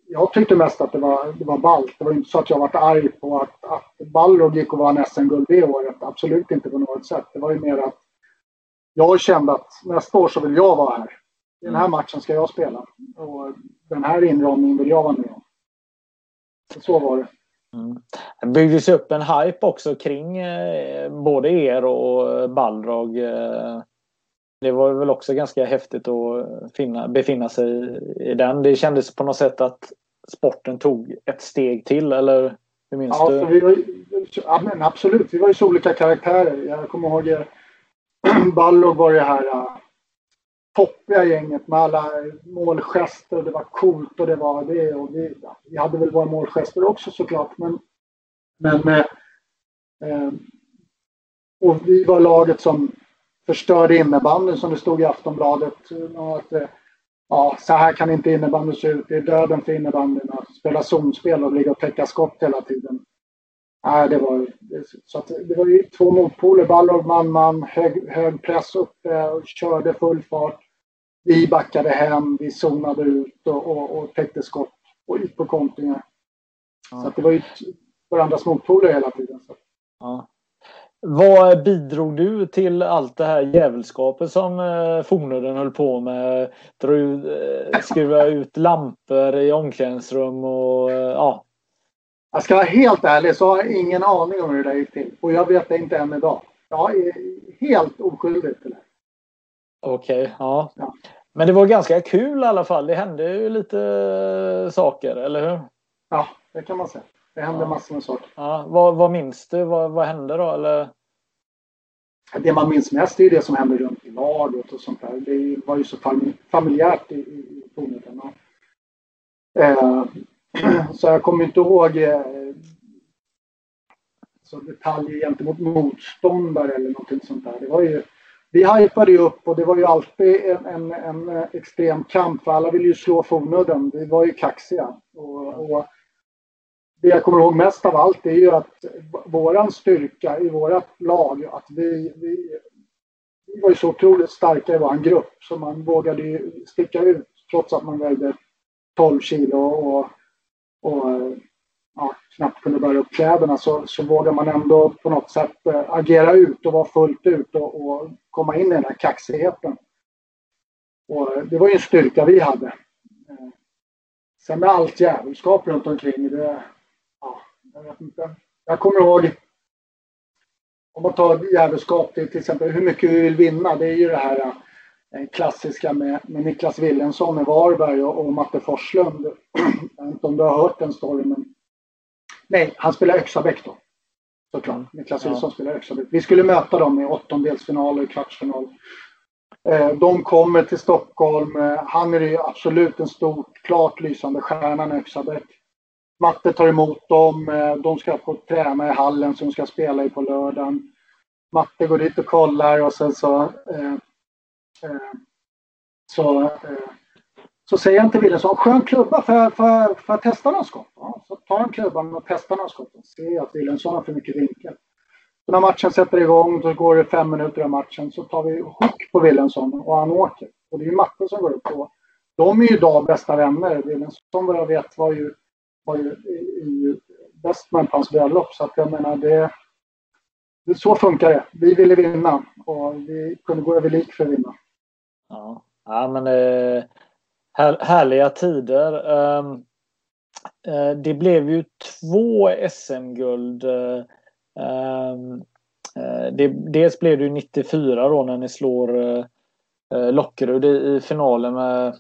Speaker 2: jag tyckte mest att det var, det var ballt. Det var inte så att jag var arg på att, att Balrog gick och vann SM-guld det året. Absolut inte på något sätt. Det var ju mer att jag kände att nästa år så vill jag vara här. I den här mm. matchen ska jag spela. Och den här inramningen vill jag vara med om. Så var det.
Speaker 1: Mm. Det byggdes upp en hype också kring eh, både er och Balrog. Eh, det var väl också ganska häftigt att finna, befinna sig i den. Det kändes på något sätt att sporten tog ett steg till, eller hur minns
Speaker 2: ja,
Speaker 1: du?
Speaker 2: Vi var, ja, men absolut, vi var ju så olika karaktärer. Jag kommer ihåg eh, Balrog var det här uh, toppiga gänget med alla målgester. Det var coolt och det var det. Och vi, vi hade väl våra målgester också såklart. Men, men eh, eh, och vi var laget som förstörde innebandyn som det stod i Aftonbladet. Att, eh, ja, så här kan inte innebandyn se ut. Det är döden för innebandyn att spela zonspel och ligga och täcka skott hela tiden. Nej, det var, så att det var ju två motpoler. Ballor man-man, hög, hög press uppe och körde full fart. Vi backade hem, vi zonade ut och, och, och täckte skott och gick på kontringar. Ja. Så att det var ju varandras motpoler hela tiden. Så.
Speaker 1: Ja. Vad bidrog du till allt det här jävelskapet som eh, Fornudden höll på med? Drog, eh, skruva ut lampor i omklädningsrum och eh, ja,
Speaker 2: jag ska vara helt ärlig så har jag ingen aning om hur det där gick till. Och jag vet det inte än idag. Jag är helt oskyldig till det.
Speaker 1: Okej, okay, ja. ja. Men det var ganska kul i alla fall. Det hände ju lite saker, eller hur?
Speaker 2: Ja, det kan man säga. Det hände ja. massor med saker.
Speaker 1: Ja. Vad, vad minns du? Vad, vad hände då? Eller?
Speaker 2: Det man minns mest är det som hände runt laget och sånt där. Det var ju så familjärt i, i, i eh, Så jag kommer inte ihåg eh, så detaljer gentemot motståndare eller någonting sånt där. Det var ju, vi hypade ju upp och det var ju alltid en, en, en extrem kamp för alla ville ju slå Fornudden. Vi var ju kaxiga. Och, och, det jag kommer ihåg mest av allt är ju att våran styrka i vårat lag, att vi, vi, vi var ju så otroligt starka i vår grupp så man vågade ju sticka ut trots att man vägde 12 kilo och och ja, knappt kunde bära upp kläderna så, så vågar man ändå på något sätt eh, agera ut och vara fullt ut och, och, komma in i den här kaxigheten. Och det var ju en styrka vi hade. Eh, sen med allt djävulskap runt omkring det, jag vet inte. Jag kommer ihåg om man tar djävulskap till, till exempel hur mycket vi vill vinna. Det är ju det här klassiska med, med Niklas Willensson i Varberg och, och Matte Forslund. Jag vet inte om du har hört den storyn. Men... Nej, han spelar Öxabäck då. Såklart. Mm. Niklas Willensson ja. spelar Öxabäck. Vi skulle möta dem i åttondelsfinal och kvartsfinal. Eh, de kommer till Stockholm. Eh, han är ju absolut en stor, klart lysande stjärnan i Öxabäck. Matte tar emot dem. Eh, de ska få träna i hallen som de ska spela i på lördagen. Matte går dit och kollar och sen så eh, Eh, så, eh, så säger jag till Wilhelmsson, skön klubba, får jag, får, jag, får jag testa någon skott? Ja, så tar han klubban och testar någon skott. Och ser att Wilhelmsson har för mycket vinkel. Så när matchen sätter igång, då går det fem minuter av matchen, så tar vi hook på Wilhelmsson och han åker. Och det är ju Matte som går upp. Och de är ju idag bästa vänner. Wilhelmsson. vad jag vet var ju var ju, i, bäst med hans bröllop. Så att jag menar, det, det, så funkar det. Vi ville vinna och vi kunde gå över lik för att vinna.
Speaker 1: Ja, ja men eh, här, härliga tider. Um, eh, det blev ju två SM-guld. Um, ehm, eh, det, dels blev det ju 94 då när ni slår eh, eh, Lockerud i, i finalen med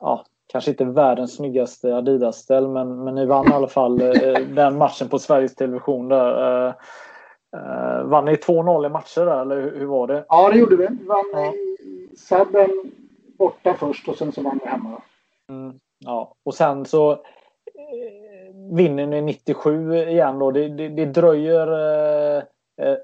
Speaker 1: ja, kanske inte världens snyggaste Adidas-ställ men, men ni vann i alla fall eh, den matchen på Sveriges Television där. Eh, eh, vann ni 2-0 i matcher där eller hur, var det?
Speaker 2: Ja det gjorde vi. Vann ja. i Sadden borta först och sen så vann vi hemma.
Speaker 1: Mm, ja och sen så vinner ni 97 igen då. Det, det, det dröjer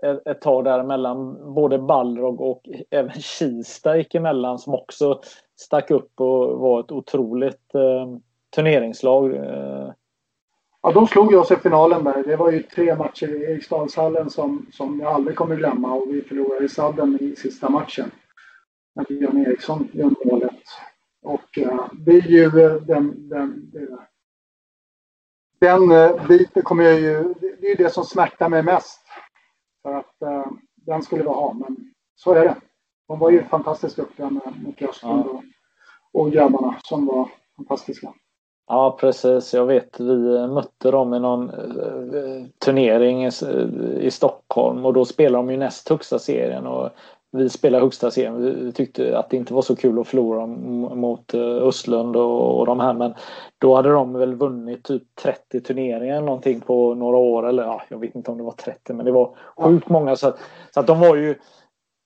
Speaker 1: ett, ett tag däremellan. Både Balrog och även Kista gick emellan som också stack upp och var ett otroligt eh, turneringslag. Eh.
Speaker 2: Ja, de slog oss i finalen där. Det var ju tre matcher i Eriksdalshallen som, som jag aldrig kommer glömma och vi förlorade i sadden i sista matchen. När Björn Eriksson gör målet. Och eh, det är ju eh, den, den, den, den biten kommer jag ju, det är ju det som smärtar mig mest. För att eh, den skulle vi ha, men så är det. De var ju fantastiskt duktiga med Micke Östlund ja. och, och grabbarna som var fantastiska.
Speaker 1: Ja precis, jag vet vi mötte dem i någon uh, turnering i, i, Stockholm och då spelade de ju näst högsta serien och vi spelade högsta serien. Vi tyckte att det inte var så kul att förlora mot uh, Östlund och, och de här men då hade de väl vunnit typ 30 turneringar någonting på några år eller ja, jag vet inte om det var 30 men det var sjukt många så att, så att de var ju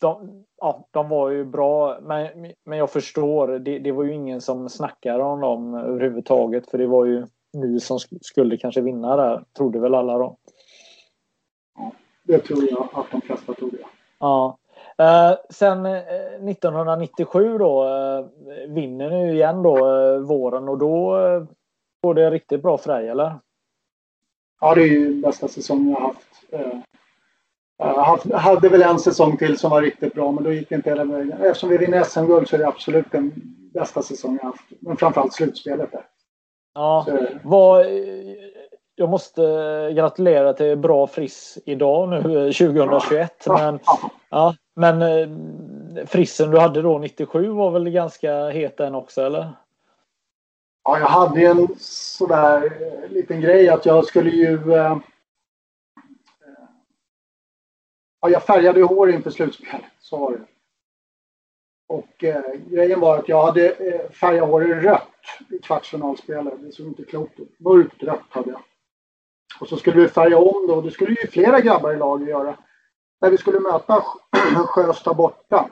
Speaker 1: de, ja, de var ju bra, men, men jag förstår. Det, det var ju ingen som snackade om dem överhuvudtaget för det var ju ni som skulle kanske vinna där, trodde väl alla då.
Speaker 2: Ja, det tror jag att de flesta trodde.
Speaker 1: Ja. Eh, sen eh, 1997 då eh, vinner ni igen då eh, våren och då eh, går det riktigt bra för dig eller?
Speaker 2: Ja, det är ju bästa säsongen jag haft. Eh, jag hade väl en säsong till som var riktigt bra, men då gick det inte hela vägen. Eftersom vi vinner SM-guld så är det absolut den bästa säsongen jag haft. Men framförallt slutspelet där.
Speaker 1: Ja, vad, jag måste gratulera till bra Friss idag nu 2021. Ja. Men, ja, men eh, frissen du hade då 97 var väl ganska het den också eller?
Speaker 2: Ja, jag hade en sådär eh, liten grej att jag skulle ju eh, Ja, jag färgade hår inför slutspelet, så var det. Och eh, grejen var att jag hade eh, färgat håret rött i kvartsfinalspelet. Det såg inte klokt ut. Mörkt rött hade jag. Och så skulle vi färga om då. och Det skulle ju flera grabbar i laget göra. När vi skulle möta Sjösta borta.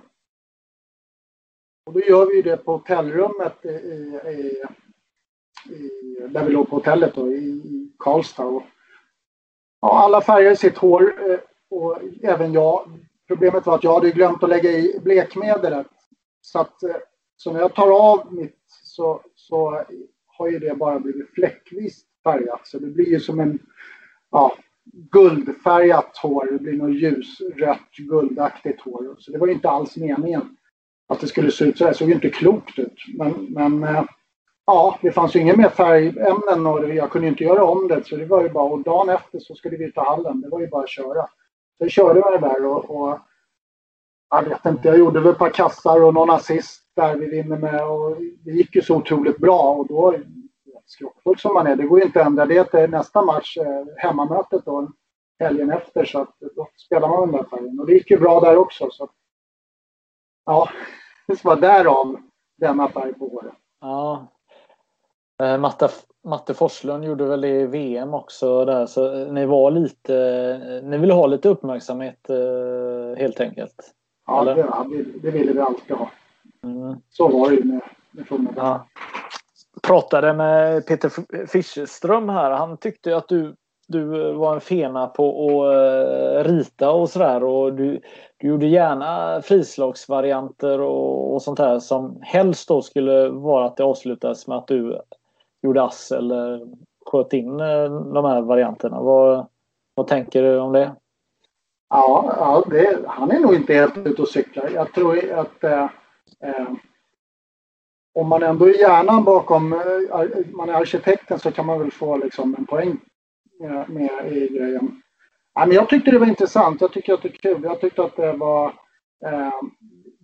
Speaker 2: Och då gör vi det på hotellrummet i, i, i, där vi låg på hotellet då, i Karlstad. Och, ja, alla färgade sitt hår eh, och även jag. Problemet var att jag hade glömt att lägga i blekmedlet. Så att eh, så när jag tar av mitt så, så har ju det bara blivit fläckvis färgat. Så det blir ju som en ja, guldfärgat hår. Det blir något ljusrött guldaktigt hår. Så det var ju inte alls meningen att det skulle se ut så här. Det såg ju inte klokt ut. Men, men eh, ja, det fanns ju inga mer färgämnen och jag kunde inte göra om det. Så det var ju bara, och dagen efter så skulle vi ta hallen. Det var ju bara att köra. Så körde jag det där och, och jag vet inte, jag gjorde väl ett par kassar och någon assist där vi vinner med och det gick ju så otroligt bra och då skrockfull som man är, det går ju inte att ändra det till eh, nästa match, eh, hemmamötet då helgen efter så att eh, då spelar man den där färgen och det gick ju bra där också så ja, det var därav denna färg på håret.
Speaker 1: Ja. Matta, Matte, Forslund gjorde väl det i VM också där så ni var lite, ni ville ha lite uppmärksamhet eh, helt enkelt?
Speaker 2: Ja, det, det ville vi alltid ha. Mm. Så var det ju med, med ja.
Speaker 1: Pratade med Peter Fischerström här. Han tyckte att du, du var en fena på att uh, rita och sådär och du, du gjorde gärna frislagsvarianter och, och sånt här som helst då skulle vara att det avslutades med att du gjorde ass eller sköt in eh, de här varianterna. Vad, vad tänker du om det?
Speaker 2: Ja, ja det, han är nog inte helt ute och cyklar. Jag tror att eh, eh, om man ändå är hjärnan bakom, eh, man är arkitekten så kan man väl få liksom en poäng med, med i grejen. Ja, men jag tyckte det var intressant. Jag tycker att det är kul. Jag tyckte att det var... Eh,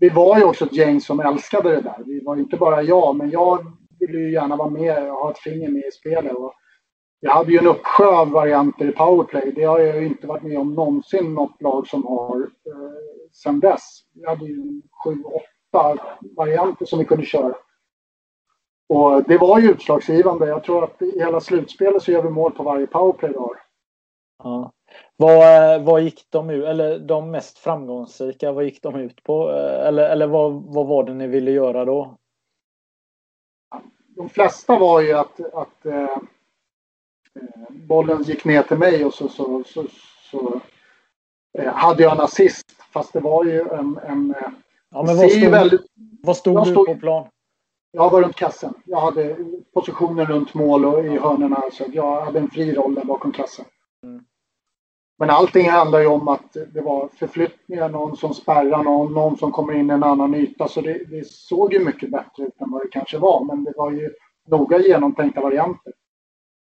Speaker 2: vi var ju också ett gäng som älskade det där. Vi var inte bara jag, men jag ville ju gärna vara med och ha ett finger med i spelet. Och jag hade ju en uppsjö av varianter i powerplay. Det har jag ju inte varit med om någonsin något lag som har eh, sedan dess. Vi hade ju sju, åtta varianter som vi kunde köra. Och det var ju utslagsgivande. Jag tror att i hela slutspelet så gör vi mål på varje powerplay vi har.
Speaker 1: Ja. Vad, eh, vad gick de ut, eller de mest framgångsrika, vad gick de ut på? Eh, eller, eller vad, vad var det ni ville göra då?
Speaker 2: De flesta var ju att, att eh, bollen gick ner till mig och så, så, så, så eh, hade jag en assist. Fast det var ju en... en
Speaker 1: ja, men vad stod, väldigt, vad stod du på plan?
Speaker 2: Jag var runt kassen. Jag hade positionen runt mål och i hörnorna. Så jag hade en fri roll där bakom kassen. Mm. Men allting handlar ju om att det var förflyttningar, någon som spärrar någon, någon som kommer in i en annan yta. Så det, det såg ju mycket bättre ut än vad det kanske var. Men det var ju noga genomtänkta varianter.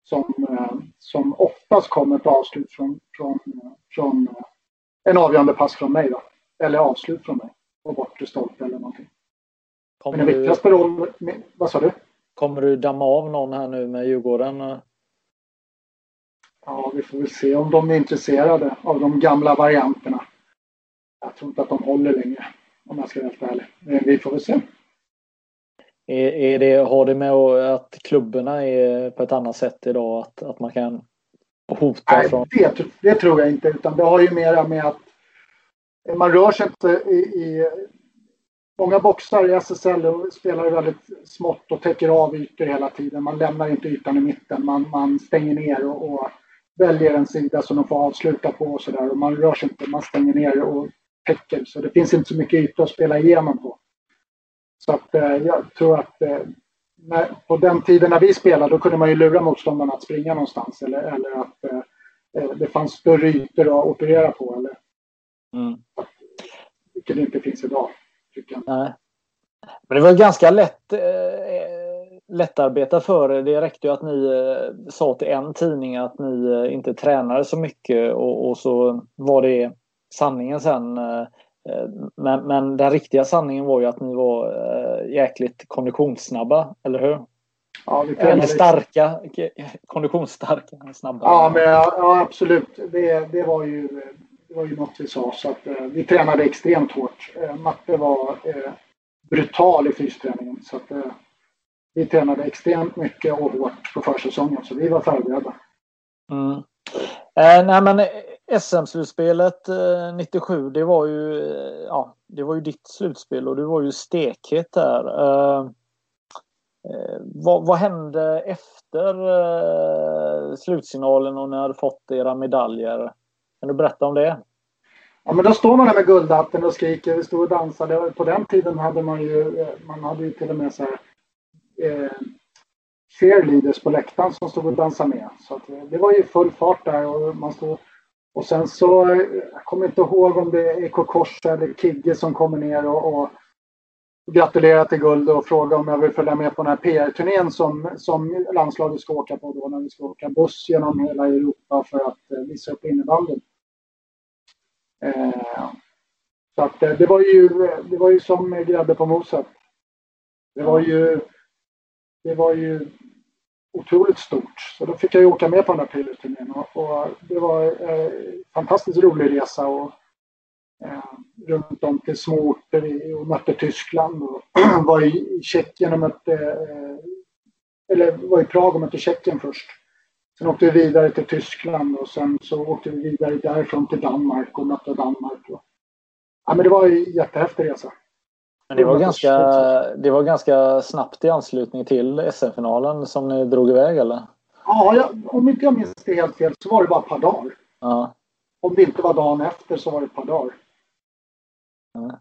Speaker 2: Som, eh, som oftast kom ett avslut från, från, från eh, en avgörande pass från mig. Då. Eller avslut från mig. Och bortre stolpe eller någonting. Kommer Men den viktigaste rollen... Vad sa du?
Speaker 1: Kommer du damma av någon här nu med Djurgården?
Speaker 2: Ja, vi får väl se om de är intresserade av de gamla varianterna. Jag tror inte att de håller längre, om jag ska vara helt ärlig. Men vi får väl se.
Speaker 1: Är, är det, har det med att klubborna är på ett annat sätt idag? Att, att man kan hota?
Speaker 2: Nej, från... det, det tror jag inte. Utan det har ju mera med att man rör sig inte i, i Många boxar i SSL spelar väldigt smått och täcker av ytor hela tiden. Man lämnar inte ytan i mitten. Man, man stänger ner och, och väljer en sida som de får avsluta på och sådär. Och man rör sig inte, man stänger ner och täcker. Så det finns inte så mycket yta att spela igenom på. Så att eh, jag tror att eh, när, på den tiden när vi spelade då kunde man ju lura motståndarna att springa någonstans eller, eller att eh, eh det fanns större ytor att operera på. Eller, mm. Vilket inte finns idag. Tycker jag. Nej.
Speaker 1: Men det var ganska lätt eh, lättarbetat för er. Det räckte ju att ni eh, sa till en tidning att ni eh, inte tränade så mycket och, och så var det sanningen sen. Eh, men, men, den riktiga sanningen var ju att ni var jäkligt konditionssnabba, eller hur? Ja, vi Eller starka, konditionsstarka, snabba.
Speaker 2: Ja, men, ja absolut. Det, det, var ju, det var ju något vi sa. Så att, vi tränade extremt hårt. Matte var brutal i fysträningen. Så att, vi tränade extremt mycket och hårt på försäsongen så vi var förberedda.
Speaker 1: Mm. Eh, nej men SM-slutspelet eh, 97 det var ju eh, ja, det var ju ditt slutspel och du var ju stekhet där. Eh, eh vad, vad, hände efter eh, slutsignalen och ni hade fått era medaljer? Kan du berätta om det?
Speaker 2: Ja, men då står man där med guldhatten och skriker, vi stod och dansade. På den tiden hade man ju, man hade ju till och med så här Eh, cheerleaders på läktaren som stod och dansade med. Så att, eh, det var ju full fart där och man stod och sen så, eh, jag kommer inte ihåg om det är Eko eller Kigge som kommer ner och, och gratulerar till guld och frågar om jag vill följa med på den här PR-turnén som, som landslaget ska åka på då när vi ska åka buss genom hela Europa för att eh, visa upp innebandyn. Eh, så att det var ju, det var ju som grädde på moset. Det var ju det var ju otroligt stort. Så då fick jag ju åka med på den här piloturnén och, och, det var en eh, fantastiskt rolig resa och eh, runt om till små orter och mötte Tyskland och var i Tjeckien och mötte eh, eller var i Prag och mötte Tjeckien först. Sen åkte vi vidare till Tyskland och sen så åkte vi vidare därifrån till Danmark och mötte Danmark. Och, ja, men det var en jättehäftig resa.
Speaker 1: Men det var, ganska, det var ganska snabbt i anslutning till SM-finalen som ni drog iväg eller?
Speaker 2: Ja, jag, om inte jag minns det helt fel så var det bara ett par dagar. Ja. Om det inte var dagen efter så var det ett par dagar.
Speaker 1: Ja.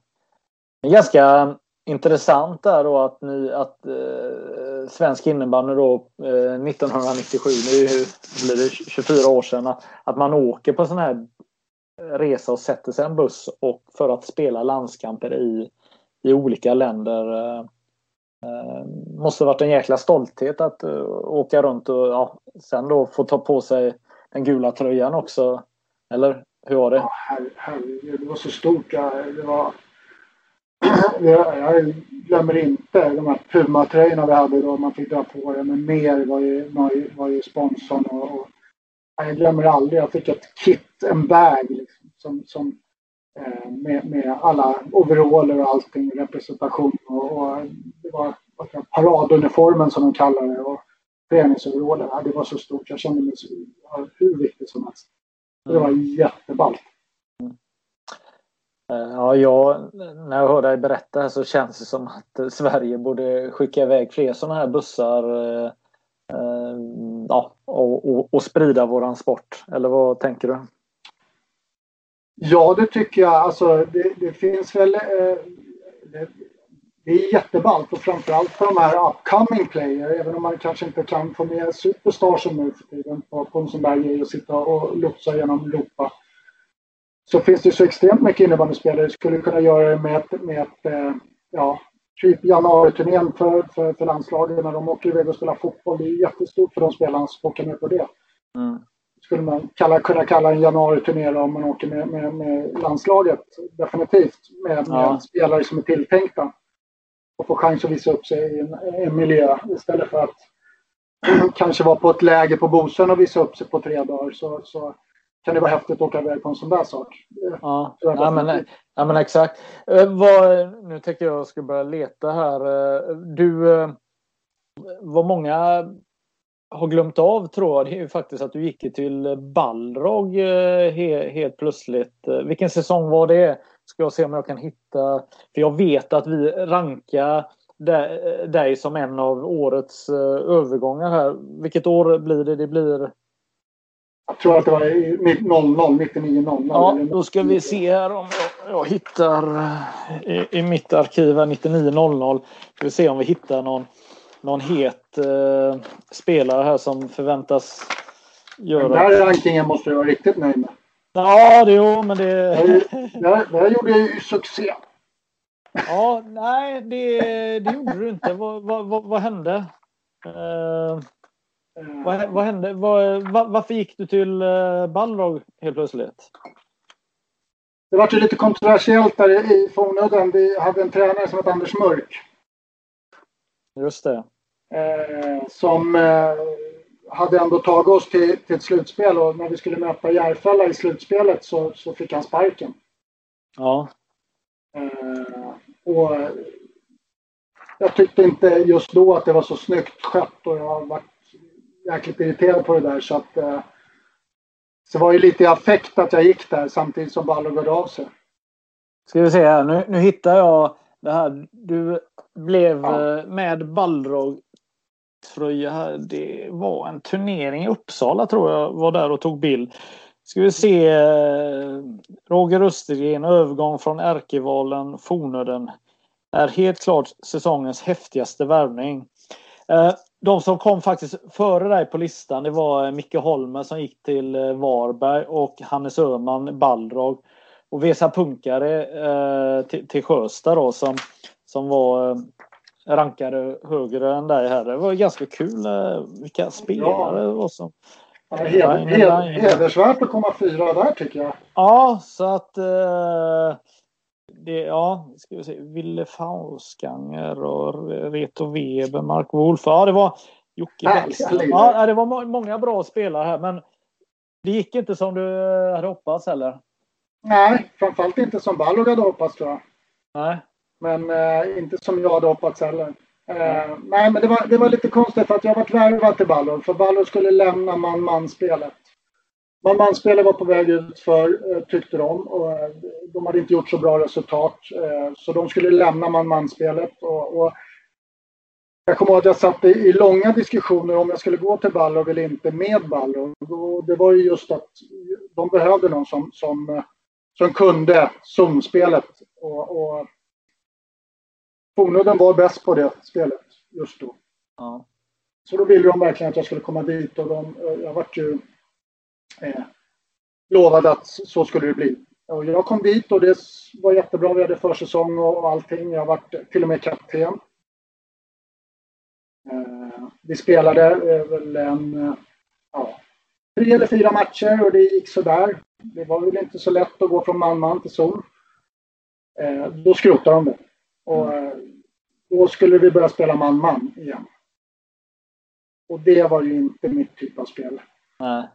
Speaker 1: Det är ganska intressant där då att, ni, att eh, svensk innebandy då eh, 1997, nu blir det 24 år sedan, att, att man åker på sån här resa och sätter sig en buss och för att spela landskamper i i olika länder. Eh, eh måste varit en jäkla stolthet att uh, åka runt och ja, sen då få ta på sig den gula tröjan också. Eller hur var det? Ja,
Speaker 2: herregud, det var så stort. Det var... jag glömmer inte de här Puma-tröjorna vi hade då man fick dra på det. Men mer var ju, var ju sponsorn. Och, och, jag glömmer aldrig. Jag fick ett kit, en bag liksom, som, som med, med alla overaller och allting, representation och, och det var paraduniformen som de kallar det och träningsoverallen. det var så stort. Jag kände mig så, hur viktig som helst. Det var mm. jätteballt.
Speaker 1: Eh, ja, jag, när jag hör dig berätta så känns det som att Sverige borde skicka iväg fler sådana här bussar eh, eh, ja, och, och, och sprida våran sport. Eller vad tänker du?
Speaker 2: Ja, det tycker jag. Alltså, det, det finns väl... Eh, det, det, är jätteballt och framförallt för de här upcoming player, även om man kanske inte kan få med superstars nu för tiden på, på en sån där grej och sitta och lotsa genom Europa. Så finns det så extremt mycket innebandyspelare skulle kunna göra det med ett, med ett eh, ja, typ januariturnén för, för, för landslaget när de åker iväg och spelar fotboll. Det är jättestort för de spelarna som åker med på det. Mm skulle man kalla, kunna kalla en januariturné om man åker med, med, med landslaget. Definitivt. Med, med ja. spelare som är tilltänkta. Och få chans att visa upp sig i en, en miljö istället för att kanske vara på ett läger på Bosön och visa upp sig på tre dagar. Så, så kan det vara häftigt att åka iväg på en sån där sak.
Speaker 1: Ja, ja, men, ja men exakt. Uh, vad, nu tänker jag ska börja leta här. Uh, du, uh, vad många har glömt av tror jag det är ju faktiskt att du gick till Balrog eh, helt plötsligt. Eh, vilken säsong var det? Ska jag se om jag kan hitta. För jag vet att vi rankar eh, dig som en av årets övergångar här. Vilket år blir det? Det blir...
Speaker 2: Jag tror att det var 00, 99 00.
Speaker 1: Ja, då ska vi se här om jag, jag hittar i, i mitt arkiv 99 00. Ska vi se om vi hittar någon någon het eh, spelare här som förväntas göra...
Speaker 2: Den här rankingen måste du vara riktigt nöjd med.
Speaker 1: Ja, det jo, men det...
Speaker 2: Det här gjorde ju succé.
Speaker 1: Ja, nej, det, det gjorde du inte. Vad, vad, vad, vad hände? Uh, vad, vad hände? Vad, varför gick du till uh, Balrog helt plötsligt?
Speaker 2: Det var ju lite kontroversiellt där i Fornudden. Vi hade en tränare som hette Anders Mörk.
Speaker 1: Just det
Speaker 2: eh, som eh, hade ändå tagit oss till, till ett slutspel och när vi skulle möta Järfälla i slutspelet så, så fick han sparken.
Speaker 1: Ja.
Speaker 2: Eh, och jag tyckte inte just då att det var så snyggt skött och jag har varit jäkligt irriterad på det där så att eh, så det var ju lite i affekt att jag gick där samtidigt som Ballo gav av sig.
Speaker 1: Ska vi se här, nu, nu hittar jag det här. Du blev ja. Eh, med Balrog tröja. Det var en turnering i Uppsala tror jag var där och tog bild. Ska vi se. Eh, Roger Östergren, övergång från ärkevalen Fornöden. Är helt klart säsongens häftigaste värvning. Eh, de som kom faktiskt före dig på listan det var eh, Micke Holmer som gick till Varberg och Hannes Öhman Balrog. Och Vesa Punkare till, till Sjösta då som, som var rankade högre än dig här. Det var ganska kul eh, vilka spelare det var som...
Speaker 2: Ja, hedersvärt att komma fyra där tycker jag.
Speaker 1: Ja, så att... Eh, det, ja, ska vi se. Ville Fausganger och Reto Weber, Mark Wolf. Ja, det var Jocke Bellström. Ja, det var många bra spelare här, men det gick inte som du eh, hade hoppats heller.
Speaker 2: Nej, framförallt inte som Ballog hade hoppats tror jag.
Speaker 1: Nej.
Speaker 2: Men eh, inte som jag hade hoppats heller. Eh, nej, men det var, det var lite konstigt för att jag varit värvad till Ballor. För Ballor skulle lämna man-man-spelet. Man-man-spelet var på väg ut för, eh, tyckte de. Och, eh, de hade inte gjort så bra resultat. Eh, så de skulle lämna man-man-spelet. Och, och, jag kommer ihåg att jag satt i, i långa diskussioner om jag skulle gå till Ballor eller inte med Ballor. Och det var ju just att de behövde någon som, som, som kunde zonspelet. Och, och Fornudden var bäst på det spelet just då.
Speaker 1: Ja.
Speaker 2: Så då ville de verkligen att jag skulle komma dit och de, jag vart ju eh, lovad att så skulle det bli. Och jag kom dit och det var jättebra. Vi hade försäsong och allting. Jag var till och med kapten. Vi spelade väl en, ja, tre eller fyra matcher och det gick sådär. Det var väl inte så lätt att gå från man-man till zon. Då skrotade de det. Och då skulle vi börja spela man-man igen. Och det var ju inte mitt typ av spel. Nej.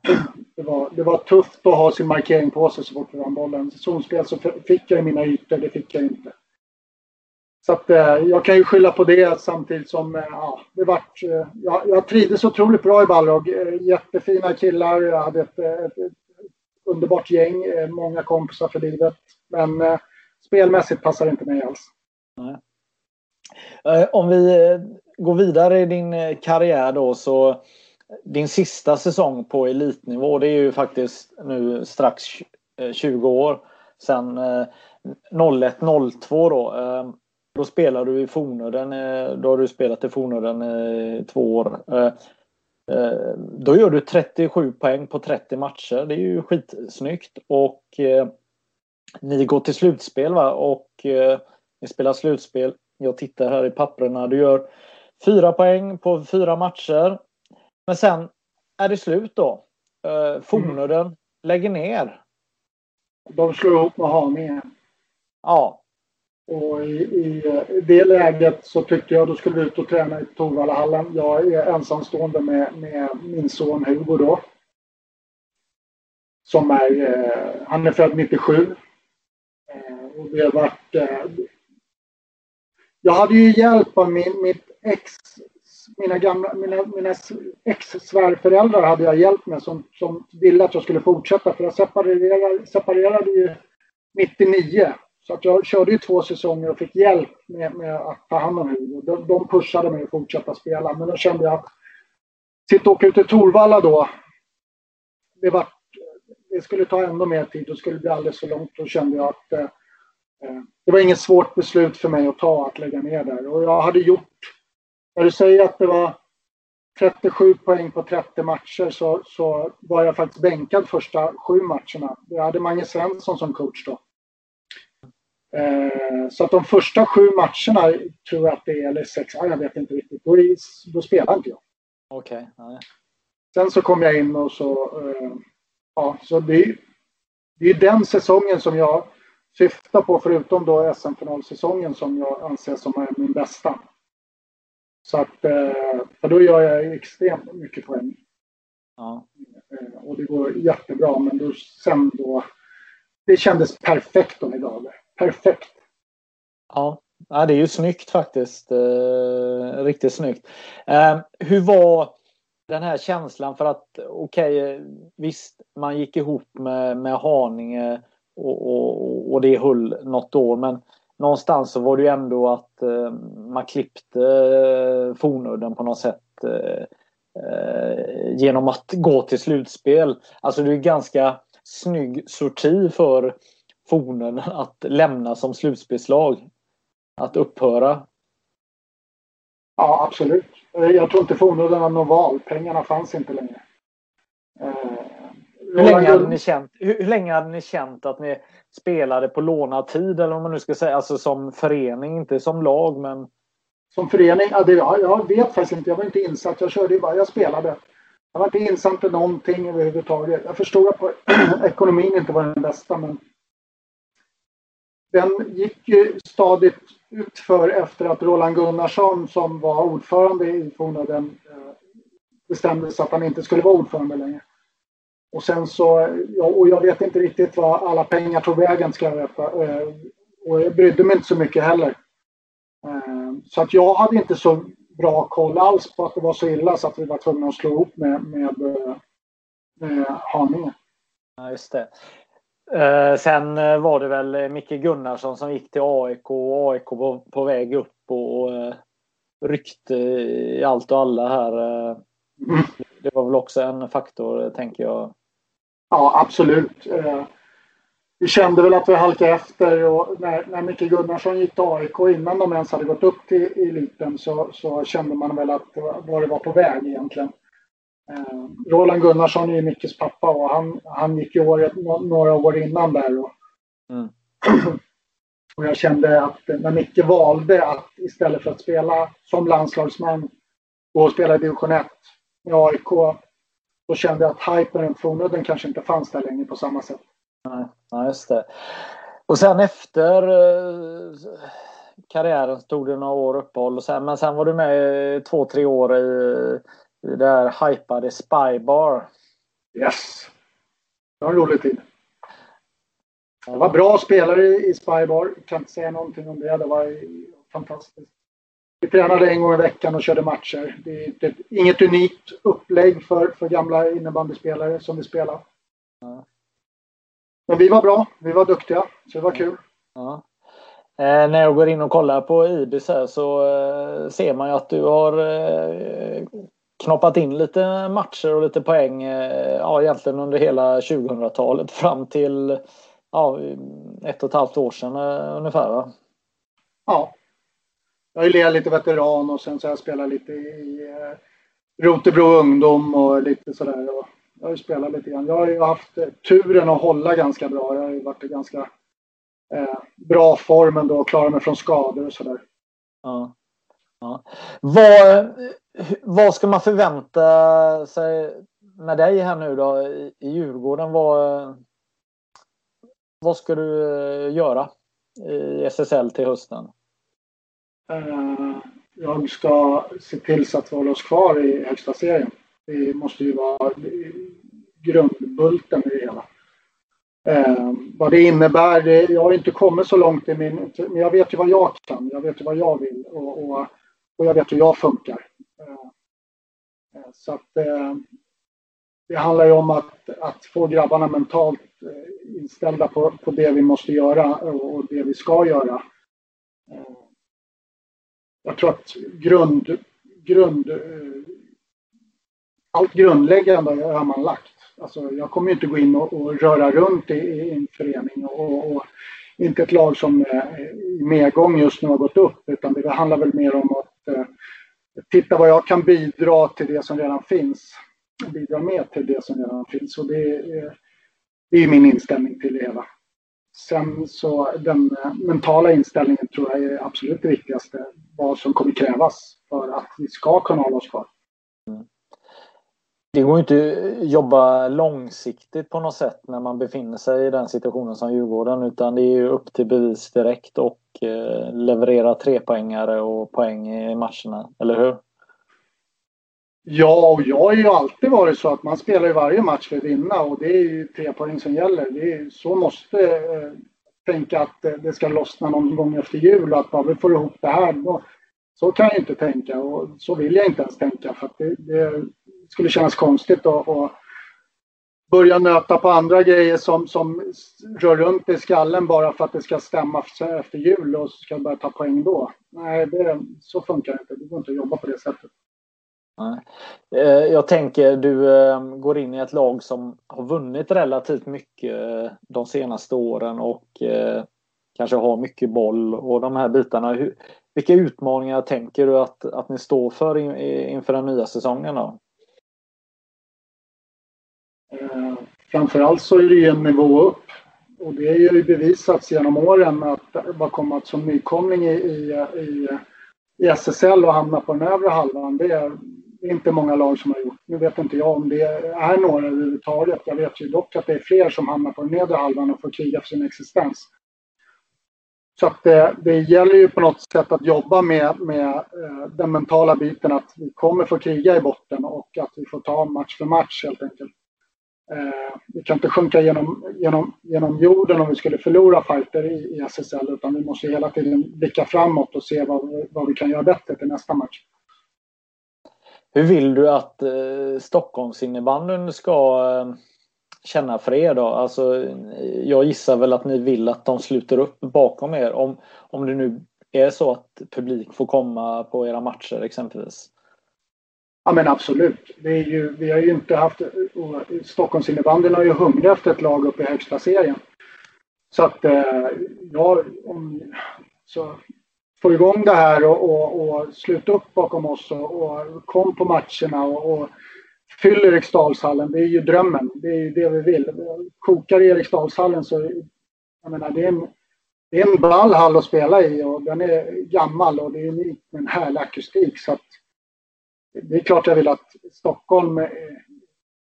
Speaker 2: Det, var, det var tufft att ha sin markering på sig så fort vi vann bollen. Zonspel så fick jag mina ytor, det fick jag inte. Så att, eh, jag kan ju skylla på det samtidigt som eh, ja, det vart, eh, jag, jag trivdes otroligt bra i Balrog. Jättefina killar, jag hade ett, ett, ett underbart gäng, många kompisar för livet. Men spelmässigt passar det inte mig alls. Nej.
Speaker 1: Eh, om vi eh, går vidare i din eh, karriär då så din sista säsong på elitnivå det är ju faktiskt nu strax 20 år sedan 01-02 då. Då spelar du i Fornöden. Då har du spelat i Fornöden i två år. Då gör du 37 poäng på 30 matcher. Det är ju skitsnyggt. Och ni går till slutspel va? Och ni spelar slutspel. Jag tittar här i papperna. Du gör fyra poäng på fyra matcher. Men sen är det slut då. Fornöden mm. lägger ner.
Speaker 2: De slår ihop med Haninge.
Speaker 1: Ja,
Speaker 2: och i, i, det läget så tyckte jag då skulle vi ut och träna i Torvallahallen. Jag är ensamstående med, med min son Hugo då. Som är, eh, han är född 97. Eh, och det har varit... Eh, jag hade ju hjälp av min, mitt ex, mina, gamla, mina, mina ex-svärföräldrar hade jag hjälp med som, som ville att jag skulle fortsätta för jag separerade, separerade ju 99 så att jag körde ju två säsonger och fick hjälp med, med att ta hand om Hugo. De, de pushade mig att fortsätta spela, men då kände jag att sitta och åka ut till Torvalla då, det, var, det skulle ta ännu mer tid och skulle bli alldeles för långt. Då kände jag att eh, eh det var inget svårt beslut för mig att ta att lägga ner där. Och jag hade gjort, när du säger att det var 37 poäng på 30 matcher så, så var jag faktiskt bänkad första sju matcherna. Jag hade Mange Svensson som coach då. Eh, så att de första sju matcherna tror jag att det är, eller sex, jag vet inte riktigt, då, då spelar inte jag.
Speaker 1: Okej. Okay.
Speaker 2: Sen så kom jag in och så, eh, ja, så det, det är den säsongen som jag syftar på, förutom då SM-finalsäsongen som jag anser som är min bästa. Så att, eh, för då gör jag extremt mycket poäng. Ja. Och det går jättebra, men då, sen då, det kändes perfekt om idag perfekt.
Speaker 1: Ja, ja det är ju snyggt faktiskt. Eh, riktigt snyggt. Eh, hur var den här känslan för att okej, okay, visst man gick ihop med, med Haninge och, och, och det höll något år men någonstans så var det ju ändå att eh, man klippte eh, Fornudden på något sätt eh, eh, genom att gå till slutspel. Alltså det är ganska snygg sorti för Fornen att lämna som slutspelslag? Att upphöra?
Speaker 2: Ja, absolut. Jag tror inte Fornudden har någon val. Pengarna fanns inte längre.
Speaker 1: Eh, hur länge, hade ni känt, hur, länge hade ni känt att ni spelade på lånad tid? Eller om man nu ska säga alltså som förening, inte som lag men...
Speaker 2: Som förening? Ja, det, ja, jag vet faktiskt inte. Jag var inte insatt. Jag körde ju bara, jag spelade. Jag var inte insatt i någonting överhuvudtaget. Jag förstod att ekonomin inte var den bästa men den gick ju stadigt utför efter att Roland Gunnarsson som var ordförande i Fornöden eh, bestämde sig att han inte skulle vara ordförande längre. Och sen så, och jag vet inte riktigt vad alla pengar tog vägen ska jag veta. Eh, och jag brydde mig inte så mycket heller. Eh, så att jag hade inte så bra koll alls på att det var så illa så att vi var tvungna att slå ihop med, med, med Haninge.
Speaker 1: Ja, just det. Eh, sen eh, var det väl Micke Gunnarsson som gick till AIK och AIK var på väg upp och, eh, ryckte i allt och alla här. Mm. Det var väl också en faktor, tänker jag.
Speaker 2: Ja, absolut. Vi kände väl att vi halkade efter och när, när Micke Gunnarsson gick till AIK innan de ens hade gått upp till eliten så, så kände man väl att var det var på väg egentligen. Eh, Roland Gunnarsson är ju Mickes pappa och han, han gick ju året, några år innan där. Och, mm. och jag kände att när Micke valde att istället för att spela som landslagsman gå och spela i division 1 med AIK. Då kände jag att hypen runt Fornudden kanske inte fanns där längre på samma sätt.
Speaker 1: Nej, just det. Och sen efter eh, karriären tog det några år uppehåll och sen, men sen var du med två, tre år i, i det här hypade Spybar.
Speaker 2: Yes. Det var en rolig tid. Det var bra spelare i Spybar. Kan inte säga någonting om det. Det var fantastiskt. Tränade en gång i veckan och körde matcher. Det är ett, inget unikt upplägg för, för gamla innebandyspelare som vi spelar. Ja. Men vi var bra. Vi var duktiga. Så det var kul.
Speaker 1: Ja. Eh, när jag går in och kollar på Ibis här så eh, ser man ju att du har eh, knoppat in lite matcher och lite poäng eh, ja, egentligen under hela 2000-talet fram till ja, ett och ett halvt år sedan eh, ungefär. Va?
Speaker 2: Ja. Jag har ju lirat lite veteran och sen så har jag spelat lite i eh, Rotebro ungdom och lite sådär. Och jag har ju spelat lite grann. Jag har ju haft eh, turen att hålla ganska bra. Jag har ju varit i ganska eh, bra form ändå och klarat mig från skador och sådär.
Speaker 1: Ja. Ja. Vad, eh, vad ska man förvänta sig med dig här nu då i Djurgården? Vad, vad ska du eh, göra i SSL till hösten?
Speaker 2: Eh, jag ska se till så att vi håller oss kvar i högsta serien. Det måste ju vara grundbulten i det hela. Eh, vad det innebär, det, jag har inte kommit så långt i min... Men jag vet ju vad jag kan, jag vet ju vad jag vill och, och, och jag vet hur jag funkar. Eh, eh så att eh, det handlar ju om att, att få grabbarna mentalt eh, inställda på, på det vi måste göra och det vi ska göra. Eh, jag tror att grund, grund, eh, allt grundläggande har man lagt. Alltså jag kommer inte gå in och, och röra runt i, i en förening och, och, inte ett lag som eh, i medgång just nu har gått upp utan det handlar väl mer om att eh, titta vad jag kan bidra till det som redan finns. Bidra med till det som redan finns. Och det är, det är min inställning till det hela. Sen så den eh, mentala inställningen tror jag är absolut det viktigaste. Vad som kommer krävas för att vi ska kunna hålla oss kvar. Mm.
Speaker 1: Det går inte att jobba långsiktigt på något sätt när man befinner sig i den situationen som Djurgården utan det är ju upp till bevis direkt och eh, leverera trepoängare och poäng i matcherna, eller hur?
Speaker 2: Ja, och jag har ju alltid varit så att man spelar ju varje match för att vinna och det är ju tre poäng som gäller. Det är, så måste eh, tänka att eh, det ska lossna någon gång efter jul och att bara vi får ihop det här. Då, så kan jag inte tänka och så vill jag inte ens tänka för att det, det skulle kännas konstigt att, att börja nöta på andra grejer som, som rör runt i skallen bara för att det ska stämma efter jul och så ska jag börja ta poäng då. Nej, det, så funkar det inte. Det går inte att jobba på det sättet.
Speaker 1: Eh, jag tänker du eh, går in i ett lag som har vunnit relativt mycket eh, de senaste åren och kanske har mycket boll och de här bitarna. Vilka utmaningar tänker du att, att ni står för inför den nya säsongen? Då?
Speaker 2: Framförallt så är det ju en nivå upp. Och det är ju bevisats genom åren att man kommit som nykomling i, i, i, i SSL och hamna på den övre halvan. Det är, det är inte många lag som har gjort. Nu vet inte jag om det är några överhuvudtaget. Jag vet ju dock att det är fler som hamnar på den nedre halvan och får kriga för sin existens. Så att det, det gäller ju på något sätt att jobba med, med eh, den mentala biten att vi kommer få kriga i botten och att vi får ta match för match helt enkelt. Eh, vi kan inte sjunka genom, genom, genom jorden om vi skulle förlora fighter i, i SSL utan vi måste hela tiden blicka framåt och se vad, vad vi kan göra bättre till nästa match.
Speaker 1: Hur vill du att eh, Stockholmsinnebandyn ska eh, känna för er då? Alltså, jag gissar väl att ni vill att de sluter upp bakom er om, om det nu är så att publik får komma på era matcher exempelvis.
Speaker 2: Ja men absolut. Är ju, vi har ju inte haft... Stockholmsinnebandyn har ju hungrat efter ett lag uppe i högsta serien. Så att eh, ja, om, så få igång det här och, och, och sluta upp bakom oss och, och kom på matcherna och, och fyll Eriksdalshallen. Det är ju drömmen. Det är ju det vi vill. Kokar i Eriksdalshallen så jag menar, det är en, det är en ball hall att spela i och den är gammal och det är unikt med en härlig akustik. Så att det är klart jag vill att Stockholm eh,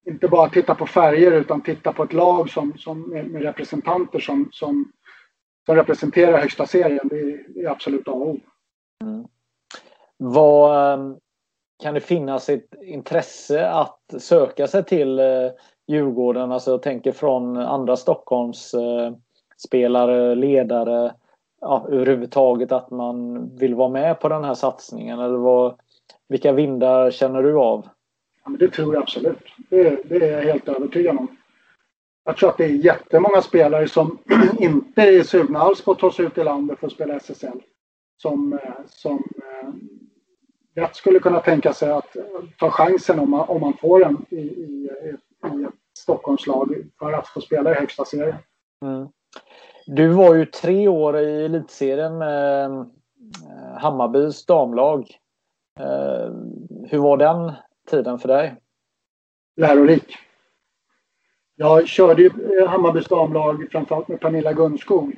Speaker 2: inte bara tittar på färger utan tittar på ett lag som, som med, representanter som, som, som representerar högsta serien. Det är, absolut A och O. Mm.
Speaker 1: Vad, ehm, kan det finnas ett intresse att söka sig till eh, Djurgården? Alltså jag tänker från andra Stockholms eh, spelare, ledare, ja, överhuvudtaget att man vill vara med på den här satsningen? Eller vad, vilka vindar känner du av?
Speaker 2: Ja, men det tror jag absolut. Det, det är jag helt övertygad om. Jag tror att det är jättemånga spelare som inte är sugna alls på att ta sig ut i landet för att spela SSL. Som, eh, som lätt skulle kunna tänka sig att ta chansen om man, om man får den i, i, i ett Stockholmslag för att få spela i högsta serien. Mm.
Speaker 1: Du var ju tre år i elitserien med eh, Hammarbys damlag. Eh, hur var den tiden för dig?
Speaker 2: Lärorik. Jag körde ju eh, Hammarbys damlag framförallt med Pernilla Gunskog.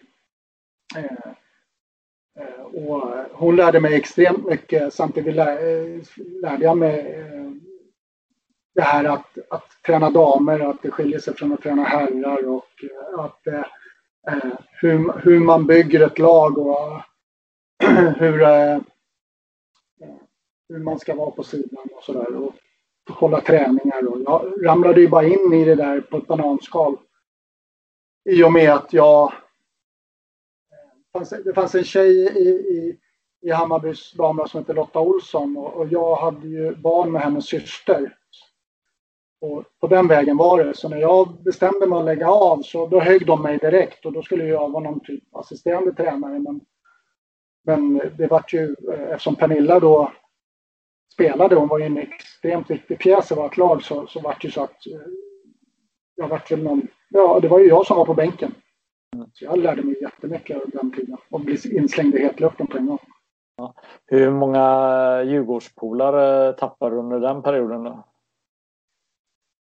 Speaker 2: Eh, eh, och hon lärde mig extremt mycket. Samtidigt eh, lärde jag mig det här att, att träna damer, att det skiljer sig från att träna herrar och att eh, hur, hur man bygger ett lag och hur, eh, hur man ska vara på sidan och sådär. Och hålla träningar. Och jag ramlade ju bara in i det där på ett bananskal. I och med att jag... Eh, det fanns en tjej i, i, i Hammarbys damlag som hette Lotta Olsson och, och jag hade ju barn med hennes syster. Och på den vägen var det. Så när jag bestämde mig att lägga av så då högg de mig direkt och då skulle jag vara någon typ assisterande tränare. Men, men det vart ju, eh, eftersom Pernilla då spelade, hon var ju en extremt viktig pjäs i vårt lag, så, så vart det ju så att eh, jag vart väl någon, ja det var ju jag som var på bänken. Så jag lärde mig jättemycket av den tiden och blev inslängd i hetluften på en gång.
Speaker 1: Ja. Hur många Djurgårdspolare tappade du under den perioden då?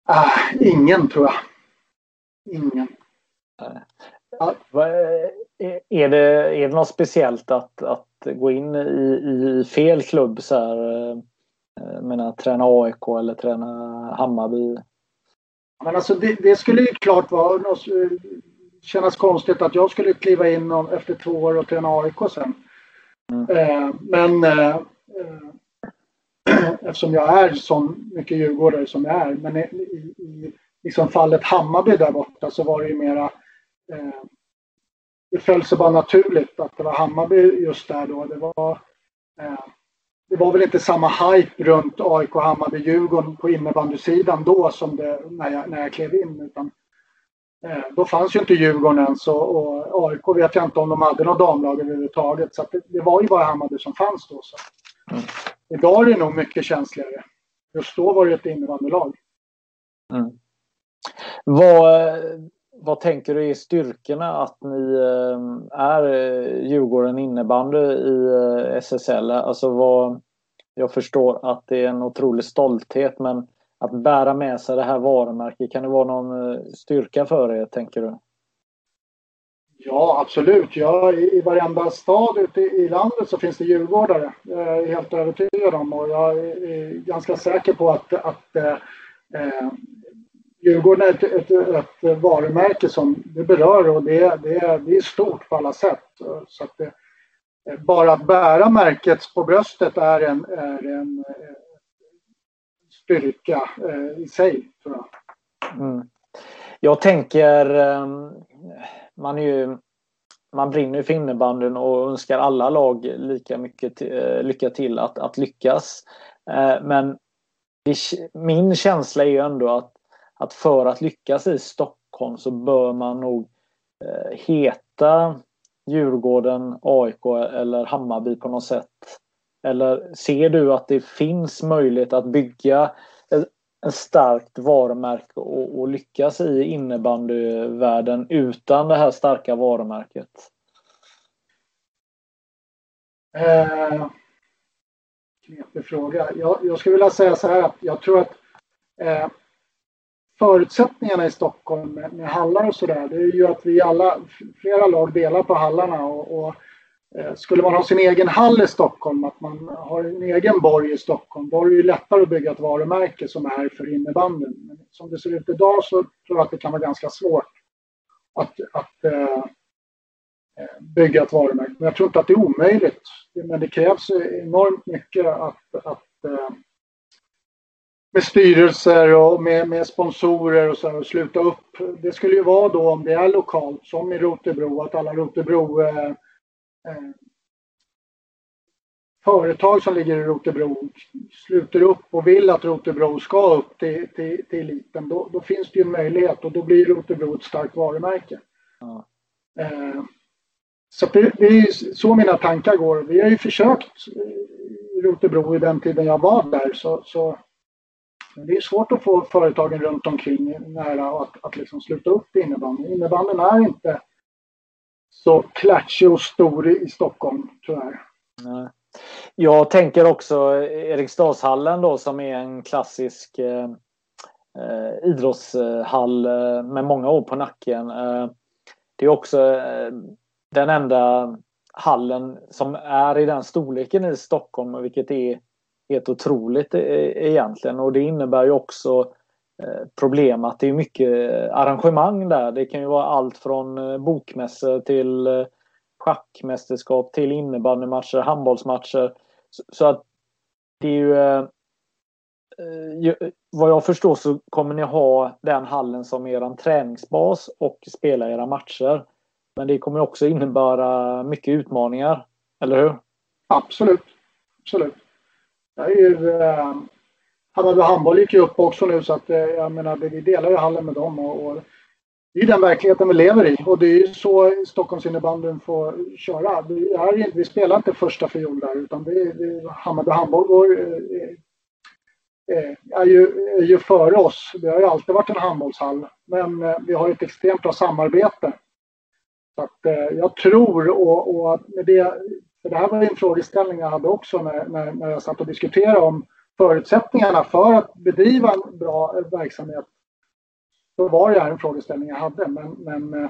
Speaker 2: Ah, ingen tror jag. Ingen.
Speaker 1: Ja. Är, det, är det något speciellt att, att gå in i, i fel klubb så här? Jag eh, menar träna AIK eller träna Hammarby?
Speaker 2: Men alltså det, det skulle ju klart vara något, kännas konstigt att jag skulle kliva in efter två år och träna AIK sen. Mm. Eh, men eh, eftersom jag är så mycket djurgårdare som jag är. Men i, i, i liksom fallet Hammarby där borta så var det ju mera eh, det föll sig bara naturligt att det var Hammarby just där då. Det var, eh, det var väl inte samma hype runt AIK, Hammarby, Djurgården på innebandysidan då som det när jag, när jag klev in. Utan, eh, då fanns ju inte Djurgården ens och, och AIK vet jag inte om de hade något damlag överhuvudtaget. Så det, det, var ju bara Hammarby som fanns då. Så. Mm. Idag är det nog mycket känsligare. Just då var det ett innebandylag. Mm.
Speaker 1: Vad, vad tänker du är styrkorna att ni eh, är eh, Djurgården innebandy i eh, SSL? Alltså vad, jag förstår att det är en otrolig stolthet men att bära med sig det här varumärket, kan det vara någon styrka för er tänker du?
Speaker 2: Ja, absolut. Ja, i, I varenda stad ute i landet så finns det djurgårdare. Jag är helt övertygad om och jag är ganska säker på att, att eh Djurgården är ett, ett, ett, varumärke som det berör och det, det, det är stort på alla sätt. Så att det, bara att bära märket på bröstet är en, är en eh, styrka eh, i sig, tror jag.
Speaker 1: Mm. Jag tänker ehm, man är ju man brinner för innebandyn och önskar alla lag lika mycket eh, lycka till att, att lyckas. Men min känsla är ju ändå att, att för att lyckas i Stockholm så bör man nog eh, heta Djurgården, AIK eller Hammarby på något sätt. Eller ser du att det finns möjlighet att bygga en starkt varumärke och, och lyckas i innebandyvärlden utan det här starka varumärket?
Speaker 2: Eh, knepig fråga. Jag, jag skulle vilja säga så här att jag tror att eh, förutsättningarna i Stockholm med, med hallar och sådär, det är ju att vi alla, flera lag delar på hallarna och, och Eh, skulle man ha sin egen hall i Stockholm, att man har en egen borg i Stockholm, då är det ju lättare att bygga ett varumärke som är för innebandyn. Men som det ser ut idag så tror jag att det kan vara ganska svårt att, att eh, eh bygga ett varumärke. Men jag tror inte att det är omöjligt. Men det krävs enormt mycket att, att eh, med styrelser och med, med sponsorer och så och sluta upp. Det skulle ju vara då om det är lokalt, som i Rotebro, att alla Rotebro äh, Eh, företag som ligger i Rotebro sluter upp och vill att Rotebro ska upp till, till, till eliten, då, då, finns det ju en möjlighet och då blir Rotebro ett starkt varumärke. Ja. Eh, så det, det, är så mina tankar går. Vi har ju försökt i Rotebro i den tiden jag var där så, så det är svårt att få företagen runt omkring nära att, att liksom sluta upp i innebandyn. Innebandyn är inte så klatschig och stor i Stockholm tyvärr. Nej.
Speaker 1: Jag tänker också Eriksdalshallen då som är en klassisk eh, eh idrottshall eh, med många år på nacken. Eh, det är också eh, den enda hallen som är i den storleken i Stockholm vilket är helt otroligt e-, egentligen och det innebär ju också eh, problem att det är mycket arrangemang där. Det kan ju vara allt från eh, bokmässor till eh, schackmästerskap till innebandymatcher, handbollsmatcher. Så att det är ju vad jag förstår så kommer ni ha den hallen som er träningsbas och spela era matcher. Men det kommer också innebära mycket utmaningar, eller hur?
Speaker 2: Absolut. Absolut. Det är ju, eh, Hammarby handboll gick ju upp också nu så att eh, jag menar vi delar ju hallen med dem och, och det är den verkligheten vi lever i och det är ju så Stockholmsinnebandyn får köra. Vi, är, vi spelar inte första fiol där utan det är, Hammarby handboll går, eh, eh, eh, är, ju, är ju före oss. Det har ju alltid varit en handbollshall men vi har ett extremt bra samarbete. Så att, jag tror och, och med det, för det här var en frågeställning jag hade också när, när, när jag satt och diskuterade om förutsättningarna för att bedriva en bra verksamhet Då var det här en frågeställning jag hade. Men, men eh,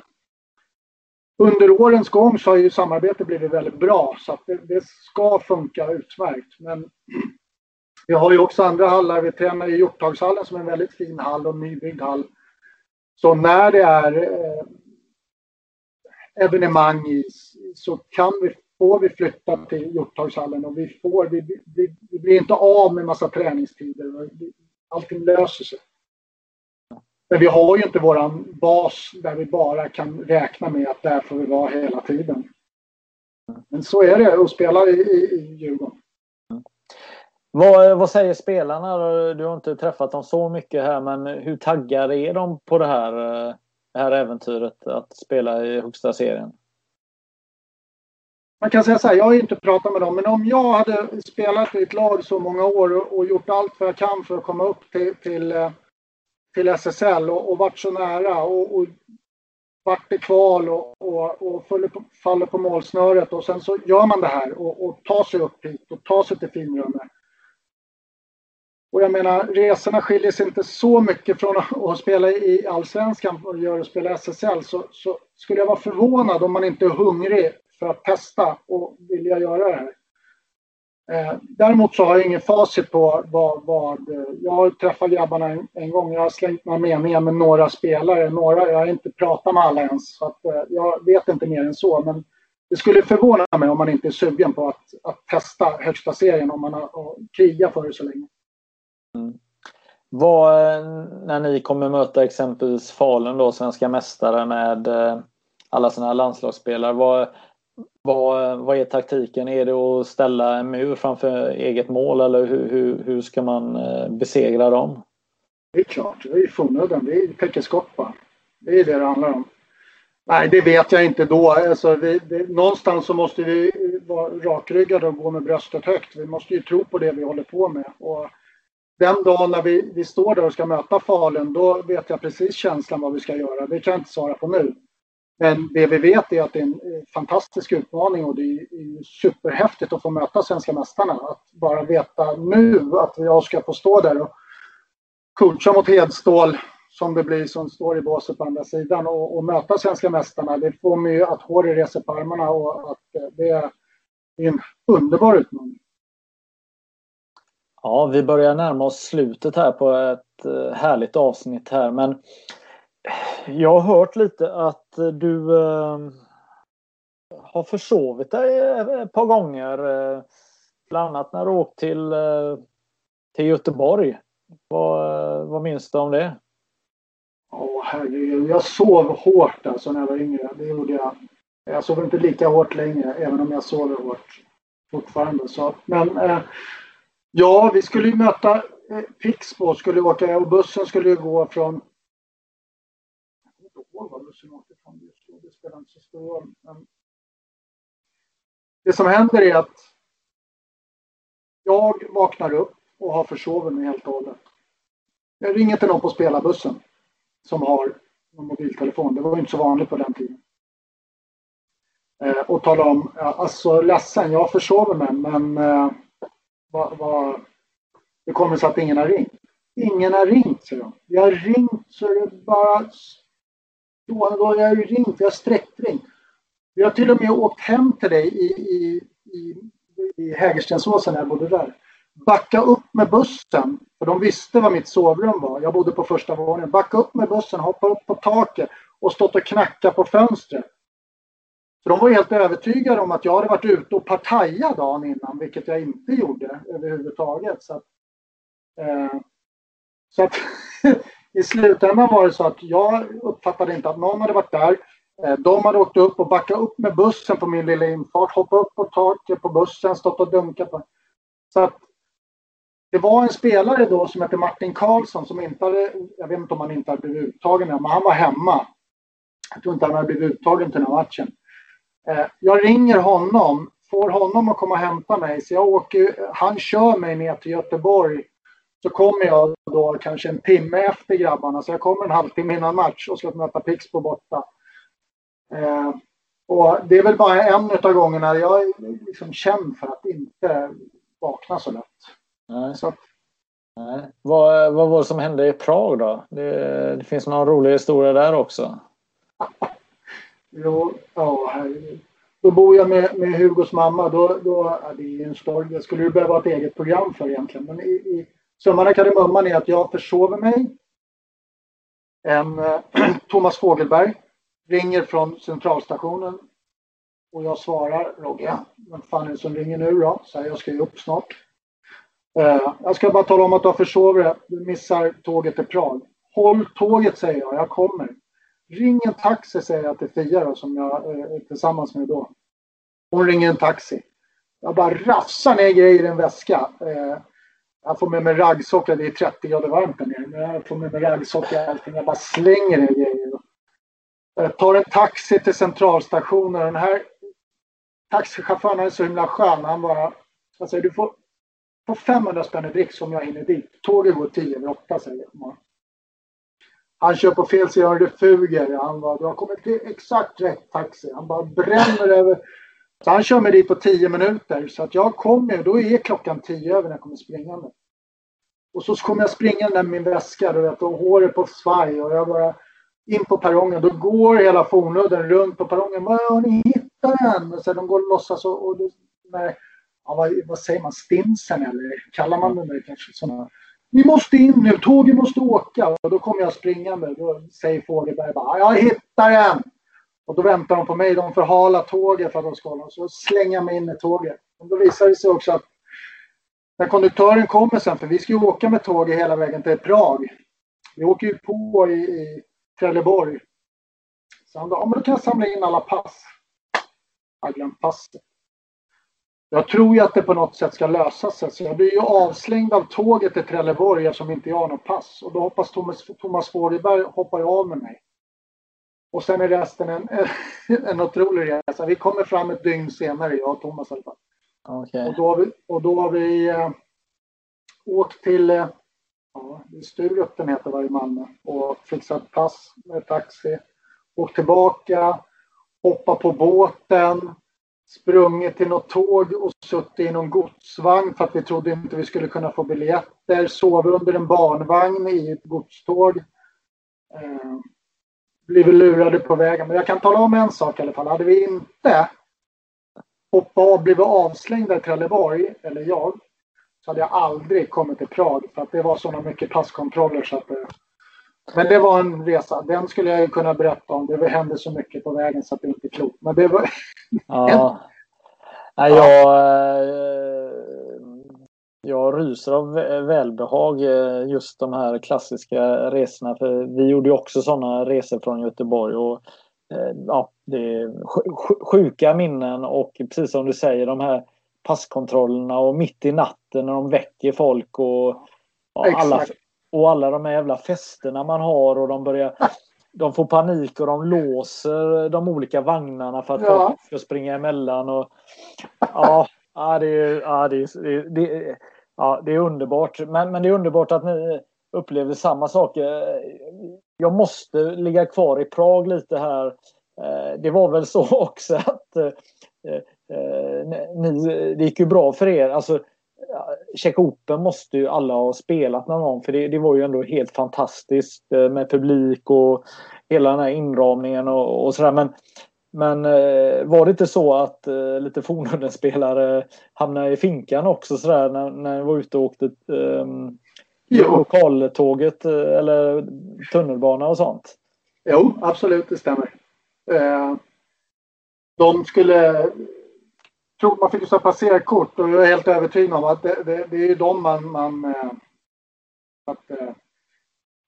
Speaker 2: under årens gång så har ju samarbetet blivit väldigt bra så att det, det, ska funka utmärkt. Men vi har ju också andra hallar. Vi tränar i Hjorthagshallen som är en väldigt fin hall och nybyggd hall. Så när det är eh, evenemang i så kan vi får vi flytta till Hjorthagshallen och vi, får, vi, vi, vi blir inte av med massa träningstider. Allting löser sig. Men vi har ju inte våran bas där vi bara kan räkna med att där får vi vara hela tiden. Men så är det att spela i, i, i Djurgården.
Speaker 1: Vad, vad säger spelarna? Du har inte träffat dem så mycket här men hur taggade är de på det här, eh, det här äventyret att spela i högsta serien?
Speaker 2: Man kan säga så här, jag har inte pratat med dem, men om jag hade spelat i ett lag så många år och gjort allt vad jag kan för att komma upp till, till, eh, till SSL och, och varit så nära och, och varit i kval och, och, och på, faller på målsnöret och sen så gör man det här och, och tar sig upp hit och tar sig till finrummet. Och jag menar, resorna skiljer sig inte så mycket från att, spela i allsvenskan och göra spela SSL så, så skulle jag vara förvånad om man inte är hungrig för att testa och vilja göra det här. Eh, däremot så har jag ingen facit på vad, vad eh, jag har träffat grabbarna en, en, gång. Jag har slängt några meningar med några spelare. Några, jag har inte pratat med alla ens. Så att, eh, jag vet inte mer än så. Men det skulle förvåna mig om man inte är sugen på att, att testa högsta serien om man har krigat för det så länge.
Speaker 1: Mm. Vad, eh, när ni kommer möta exempelvis Falun då, svenska mästare med eh, alla sina landslagsspelare. Vad, vad, vad är taktiken? Är det att ställa en mur framför eget mål eller hur, hur, hur ska man eh, besegra dem?
Speaker 2: Det är klart, det är förnöden. Det är täckeskott bara. Det är det det handlar om. Nej, det vet jag inte då. Alltså, vi, det, någonstans så måste vi vara rakryggade och gå med bröstet högt. Vi måste ju tro på det vi håller på med. Och den dagen när vi, vi står där och ska möta Falun, då vet jag precis känslan vad vi ska göra. Det kan jag inte svara på nu. Men det vi vet är att det är en eh, fantastisk utmaning och det är superhäftigt att få möta svenska mästarna. Att bara veta nu att jag ska få stå där och coacha mot Hedstål som det blir som står i båset på andra sidan och, och möta svenska mästarna. Det får mig ju att håret reser på armarna och att eh, det är en underbar utmaning.
Speaker 1: Ja, vi börjar närma oss slutet här på ett eh, härligt avsnitt här men jag har hört lite att du eh, har försovit dig ett par gånger. Eh, bland annat när du åkt till, eh, till Göteborg. Vad, eh, vad minns du om det?
Speaker 2: Åh herregud, jag sov hårt alltså när jag var yngre. Det gjorde jag. Jag sov inte lika hårt längre, även om jag sover hårt fortfarande. Så. Men eh, ja, vi skulle ju möta eh, Pixbo, skulle åka och bussen skulle ju gå från inte åkte från just då, det spelar inte så stor roll. Men det som händer är att jag vaknar upp och har försovit mig helt och hållet. Jag ringer till någon på spelarbussen som har en mobiltelefon. Det var inte så vanligt på den tiden. Eh, och talar om, alltså ledsen, jag försover mig men eh, vad, vad, det kommer så att ingen har ringt. Ingen har ringt, säger de. Jag har ringt så det bara... Då, då har jag ju ringt, jag har sträckring. Vi har till och med åkt hem till dig i, i, i, i Hägerstensåsen när jag bodde där. Backa upp med bussen, för de visste vad mitt sovrum var. Jag bodde på första våningen. Backa upp med bussen, hoppa upp på taket och stått och knacka på fönstret. För de var helt övertygade om att jag hade varit ute och partajat dagen innan, vilket jag inte gjorde överhuvudtaget. Så att, eh, så att i slutändan var det så att jag uppfattade inte att någon hade varit där. Eh, de hade åkt upp och backat upp med bussen på min lilla infart, hoppat upp på taket på bussen, stått och dunkat på. Så att det var en spelare då som hette Martin Karlsson som inte hade, jag vet inte om han inte hade blivit uttagen men han var hemma. Jag tror inte han hade blivit uttagen till den här matchen. Eh, jag ringer honom, får honom att komma och hämta mig. Så jag åker, han kör mig ner till Göteborg. Så kommer jag då kanske en timme efter grabbarna. Så jag kommer en halvtimme innan match och ska möta Pixbo borta. Eh, och det är väl bara en av gångerna jag är liksom känd för att inte vakna så lätt.
Speaker 1: Nej. Så. Nej. Vad, vad var det som hände i Prag då? Det, det finns någon rolig historia där också.
Speaker 2: jo, ja herregud. Då bor jag med, med Hugos mamma. Då, då, ja, det är en story. Det skulle du behöva ett eget program för egentligen. Men i, i summan av kardemumman är att jag försover mig. En eh, Thomas Fogelberg ringer från centralstationen och jag svarar Rogge, vem fan är det som ringer nu då? Så här, jag ska ju upp snart. Uh, jag ska bara tala om att du har försovit dig. Du missar tåget till Prag. Håll tåget säger jag, jag kommer. Ring en taxi säger jag till Fia då, som jag eh, är tillsammans med då. Hon ringer en taxi. Jag bara rafsar ner grejer i en väska. Uh, jag får med mig raggsockor, det är 30 grader varmt där nere. Men jag får med mig raggsockor och allting. Jag bara slänger det grejer. Jag eh, tar en taxi till centralstationen. Den här taxichauffören är så himla skön. Han bara, alltså du får får 500 spänn i dricks om jag hinner dit. Tåget går 10 över 8 säger han. Han kör på fel sida och det fuger. Han bara, du har kommit till exakt rätt taxi. Han bara bränner över. Så han kör mig dit på 10 minuter. Så att jag kommer, då är klockan 10 över när jag kommer springande. Och så kommer jag springande med min väska, du vet, och håret på svaj och jag bara in på perrongen. Då går hela fornudden runt på perrongen. Har ni hittat den? Så de går och låtsas och, och det, med, ja, vad, vad, säger man, stinsen eller kallar man det kanske? Såna. Ni måste in nu, tåget måste åka. Och då kommer jag springande. Då säger Fågelberg bara, jag hittar den! Och då väntar de på mig. De förhalar tåget för att de ska hålla. Så slänger jag mig in i tåget. Och då visar det sig också att när konduktören kommer sen, för vi ska ju åka med tåget hela vägen till Prag. Vi åker ju på i, i Trelleborg. Så han sa, ja men då kan jag samla in alla pass. Jag har glömt passet. Jag tror ju att det på något sätt ska lösa sig. Så jag blir ju avslängd av tåget till Trelleborg eftersom inte jag har något pass. Och då hoppas Thomas, Thomas Fogelberg hoppar av med mig. Och sen är resten en, en otrolig resa. Vi kommer fram ett dygn senare, jag och Thomas i alla fall.
Speaker 1: Okay.
Speaker 2: Och då har vi, och då har vi eh, åkt till eh, ja, Sturup den heter var i Malmö och fixat pass med taxi. Åkt tillbaka, hoppat på båten, sprungit till något tåg och suttit i någon godsvagn för att vi trodde inte vi skulle kunna få biljetter. Sov under en barnvagn i ett godståg. Eh, blivit lurade på vägen. Men jag kan tala om en sak i alla fall. Hade vi inte hoppat av, blivit avslängda i Trelleborg, eller jag, så hade jag aldrig kommit till Prag. För att det var sådana mycket passkontroller så att eh, men det var en resa. Den skulle jag kunna berätta om. Det hände så mycket på vägen så att det inte är klokt. Men det var...
Speaker 1: ja. Nej, jag, eh, jag ryser av välbehag eh, just de här klassiska resorna. För vi gjorde ju också sådana resor från Göteborg. Och, eh, ja, det är sjuka minnen och precis som du säger de här passkontrollerna och mitt i natten när de väcker folk och ja, alla, och alla de här jävla festerna man har och de börjar de får panik och de låser de olika vagnarna för att ja. folk ska springa emellan. Och, ja, ja, det, är, ja, det, det, det, ja, det är underbart. Men, men det är underbart att ni upplever samma saker. Eh, jag måste ligga kvar i Prag lite här. Eh, det var väl så också att eh, ni, det gick ju bra för er. Alltså, Check Open måste ju alla ha spelat någon gång för det, det var ju ändå helt fantastiskt med publik och hela den här inramningen och, och sådär. Men, men eh, var det inte så att eh, lite fornhunden-spelare hamnade i finkan också sådär när, när ni var ute och åkte um, lokaltåget eller tunnelbana och sånt?
Speaker 2: Jo, absolut, det stämmer. de skulle tror man fick så passerkort och jag är helt övertygad om att det, det, det är de man... man eh, att, eh,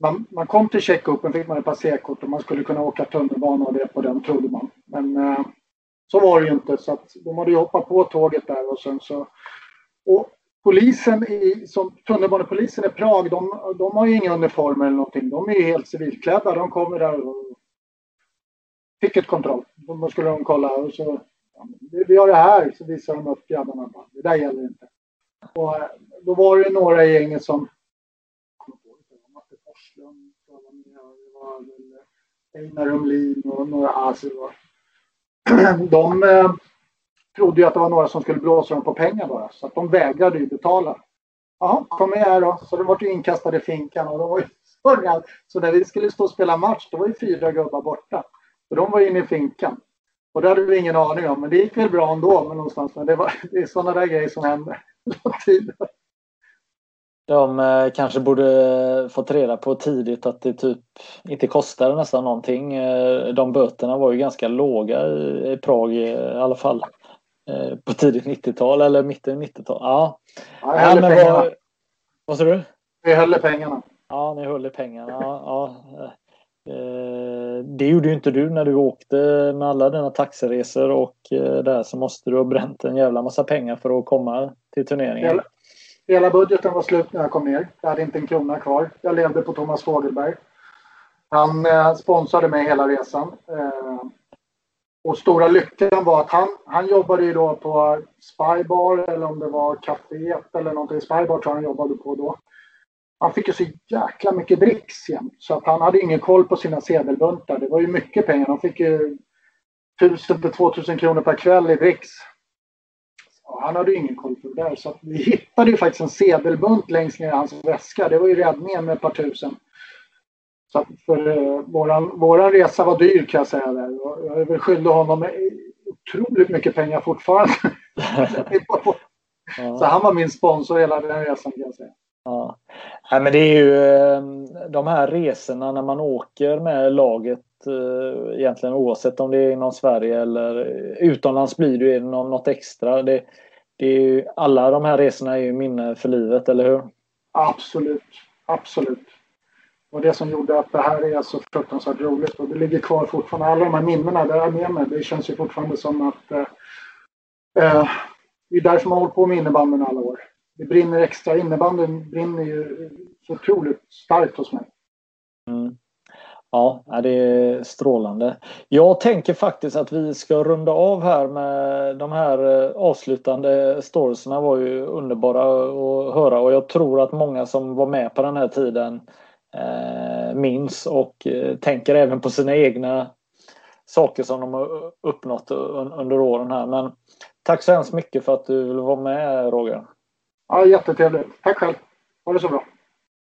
Speaker 2: man, man kom till checkupen fick man ett passerkort och man skulle kunna åka tunnelbana och det på den trodde man. Men eh, så var det ju inte så att de hade ju hoppat på tåget där och sen så... Och polisen i, som tunnelbanepolisen i Prag, de, de har ju inga uniformer eller någonting. De är ju helt civilklädda. De kommer där och fick ett kontroll. Då skulle de kolla och så vi har det här, så visar de upp grabbarna. Det där gäller inte. Och eh, då var det några i gänget som Matte Forslund, Einar Humlin och några alltså, De eh, trodde ju att det var några som skulle blåsa dem på pengar bara, så att de vägrade ju betala. Jaha, kom med här då. Så de vart ju inkastade i finkan och de var ju så när vi skulle stå och spela match, då var ju fyra gubbar borta. Och de var inne i finkan. Och det hade vi ingen aning om, men det gick väl bra ändå. Men någonstans, men det, var, det är sådana där grejer som händer.
Speaker 1: De eh, kanske borde fått reda på tidigt att det typ inte kostade nästan någonting. Eh, de böterna var ju ganska låga i, Prag i alla fall. Eh, på tidigt 90-tal eller mitten 90-tal. Ja.
Speaker 2: ja jag ja, men vad,
Speaker 1: vad sa du?
Speaker 2: Vi höll pengarna.
Speaker 1: Ja, ni höll pengarna. Ja, ja. Eh, det gjorde ju inte du när du åkte med alla dina taxiresor och eh, där så måste du ha bränt en jävla massa pengar för att komma till turneringen.
Speaker 2: Hela, budgeten var slut när jag kom ner. Jag hade inte en krona kvar. Jag levde på Thomas Fogelberg. Han eh, sponsrade mig hela resan. Eh, och stora lyckan var att han, han jobbade ju då på Spybar eller om det var kaféet eller någonting. Spybar tror jag han jobbade på då han fick ju så jäkla mycket dricks jämt så att han hade ingen koll på sina sedelbuntar. Det var ju mycket pengar. De fick ju 1000 till 2000 kronor per kväll i dricks. Han hade ju ingen koll på det där. Så vi hittade ju faktiskt en sedelbunt längst ner i hans väska. Det var ju räddningen med ett par tusen. Så att för uh, våran, våran resa var dyr kan jag säga där. Jag är väl skyldig honom otroligt mycket pengar fortfarande. så han var min sponsor hela den resan kan jag säga.
Speaker 1: Ja. Nej, men det är ju ehm, de här resorna när man åker med laget eh, egentligen oavsett om det är inom Sverige eller utomlands blir det ju något extra. Det, det är ju, alla de här resorna är ju minne för livet, eller hur?
Speaker 2: Absolut, absolut. Och det som gjorde att det här är så fruktansvärt roligt och det ligger kvar fortfarande. Alla de här minnena där jag med mig, det känns ju fortfarande som att eh, eh det är därför man hållit på med innebandyn alla år det brinner extra. Innebandyn brinner ju så otroligt starkt hos mig.
Speaker 1: Mm. Ja, det är strålande. Jag tänker faktiskt att vi ska runda av här med de här eh, avslutande storiesna var ju underbara att höra och jag tror att många som var med på den här tiden eh, minns och eh, tänker även på sina egna saker som de har uppnått under åren här. Men tack så hemskt mycket för att du ville vara med Roger.
Speaker 2: Ja, jättetrevligt. Tack själv. Ha det så bra.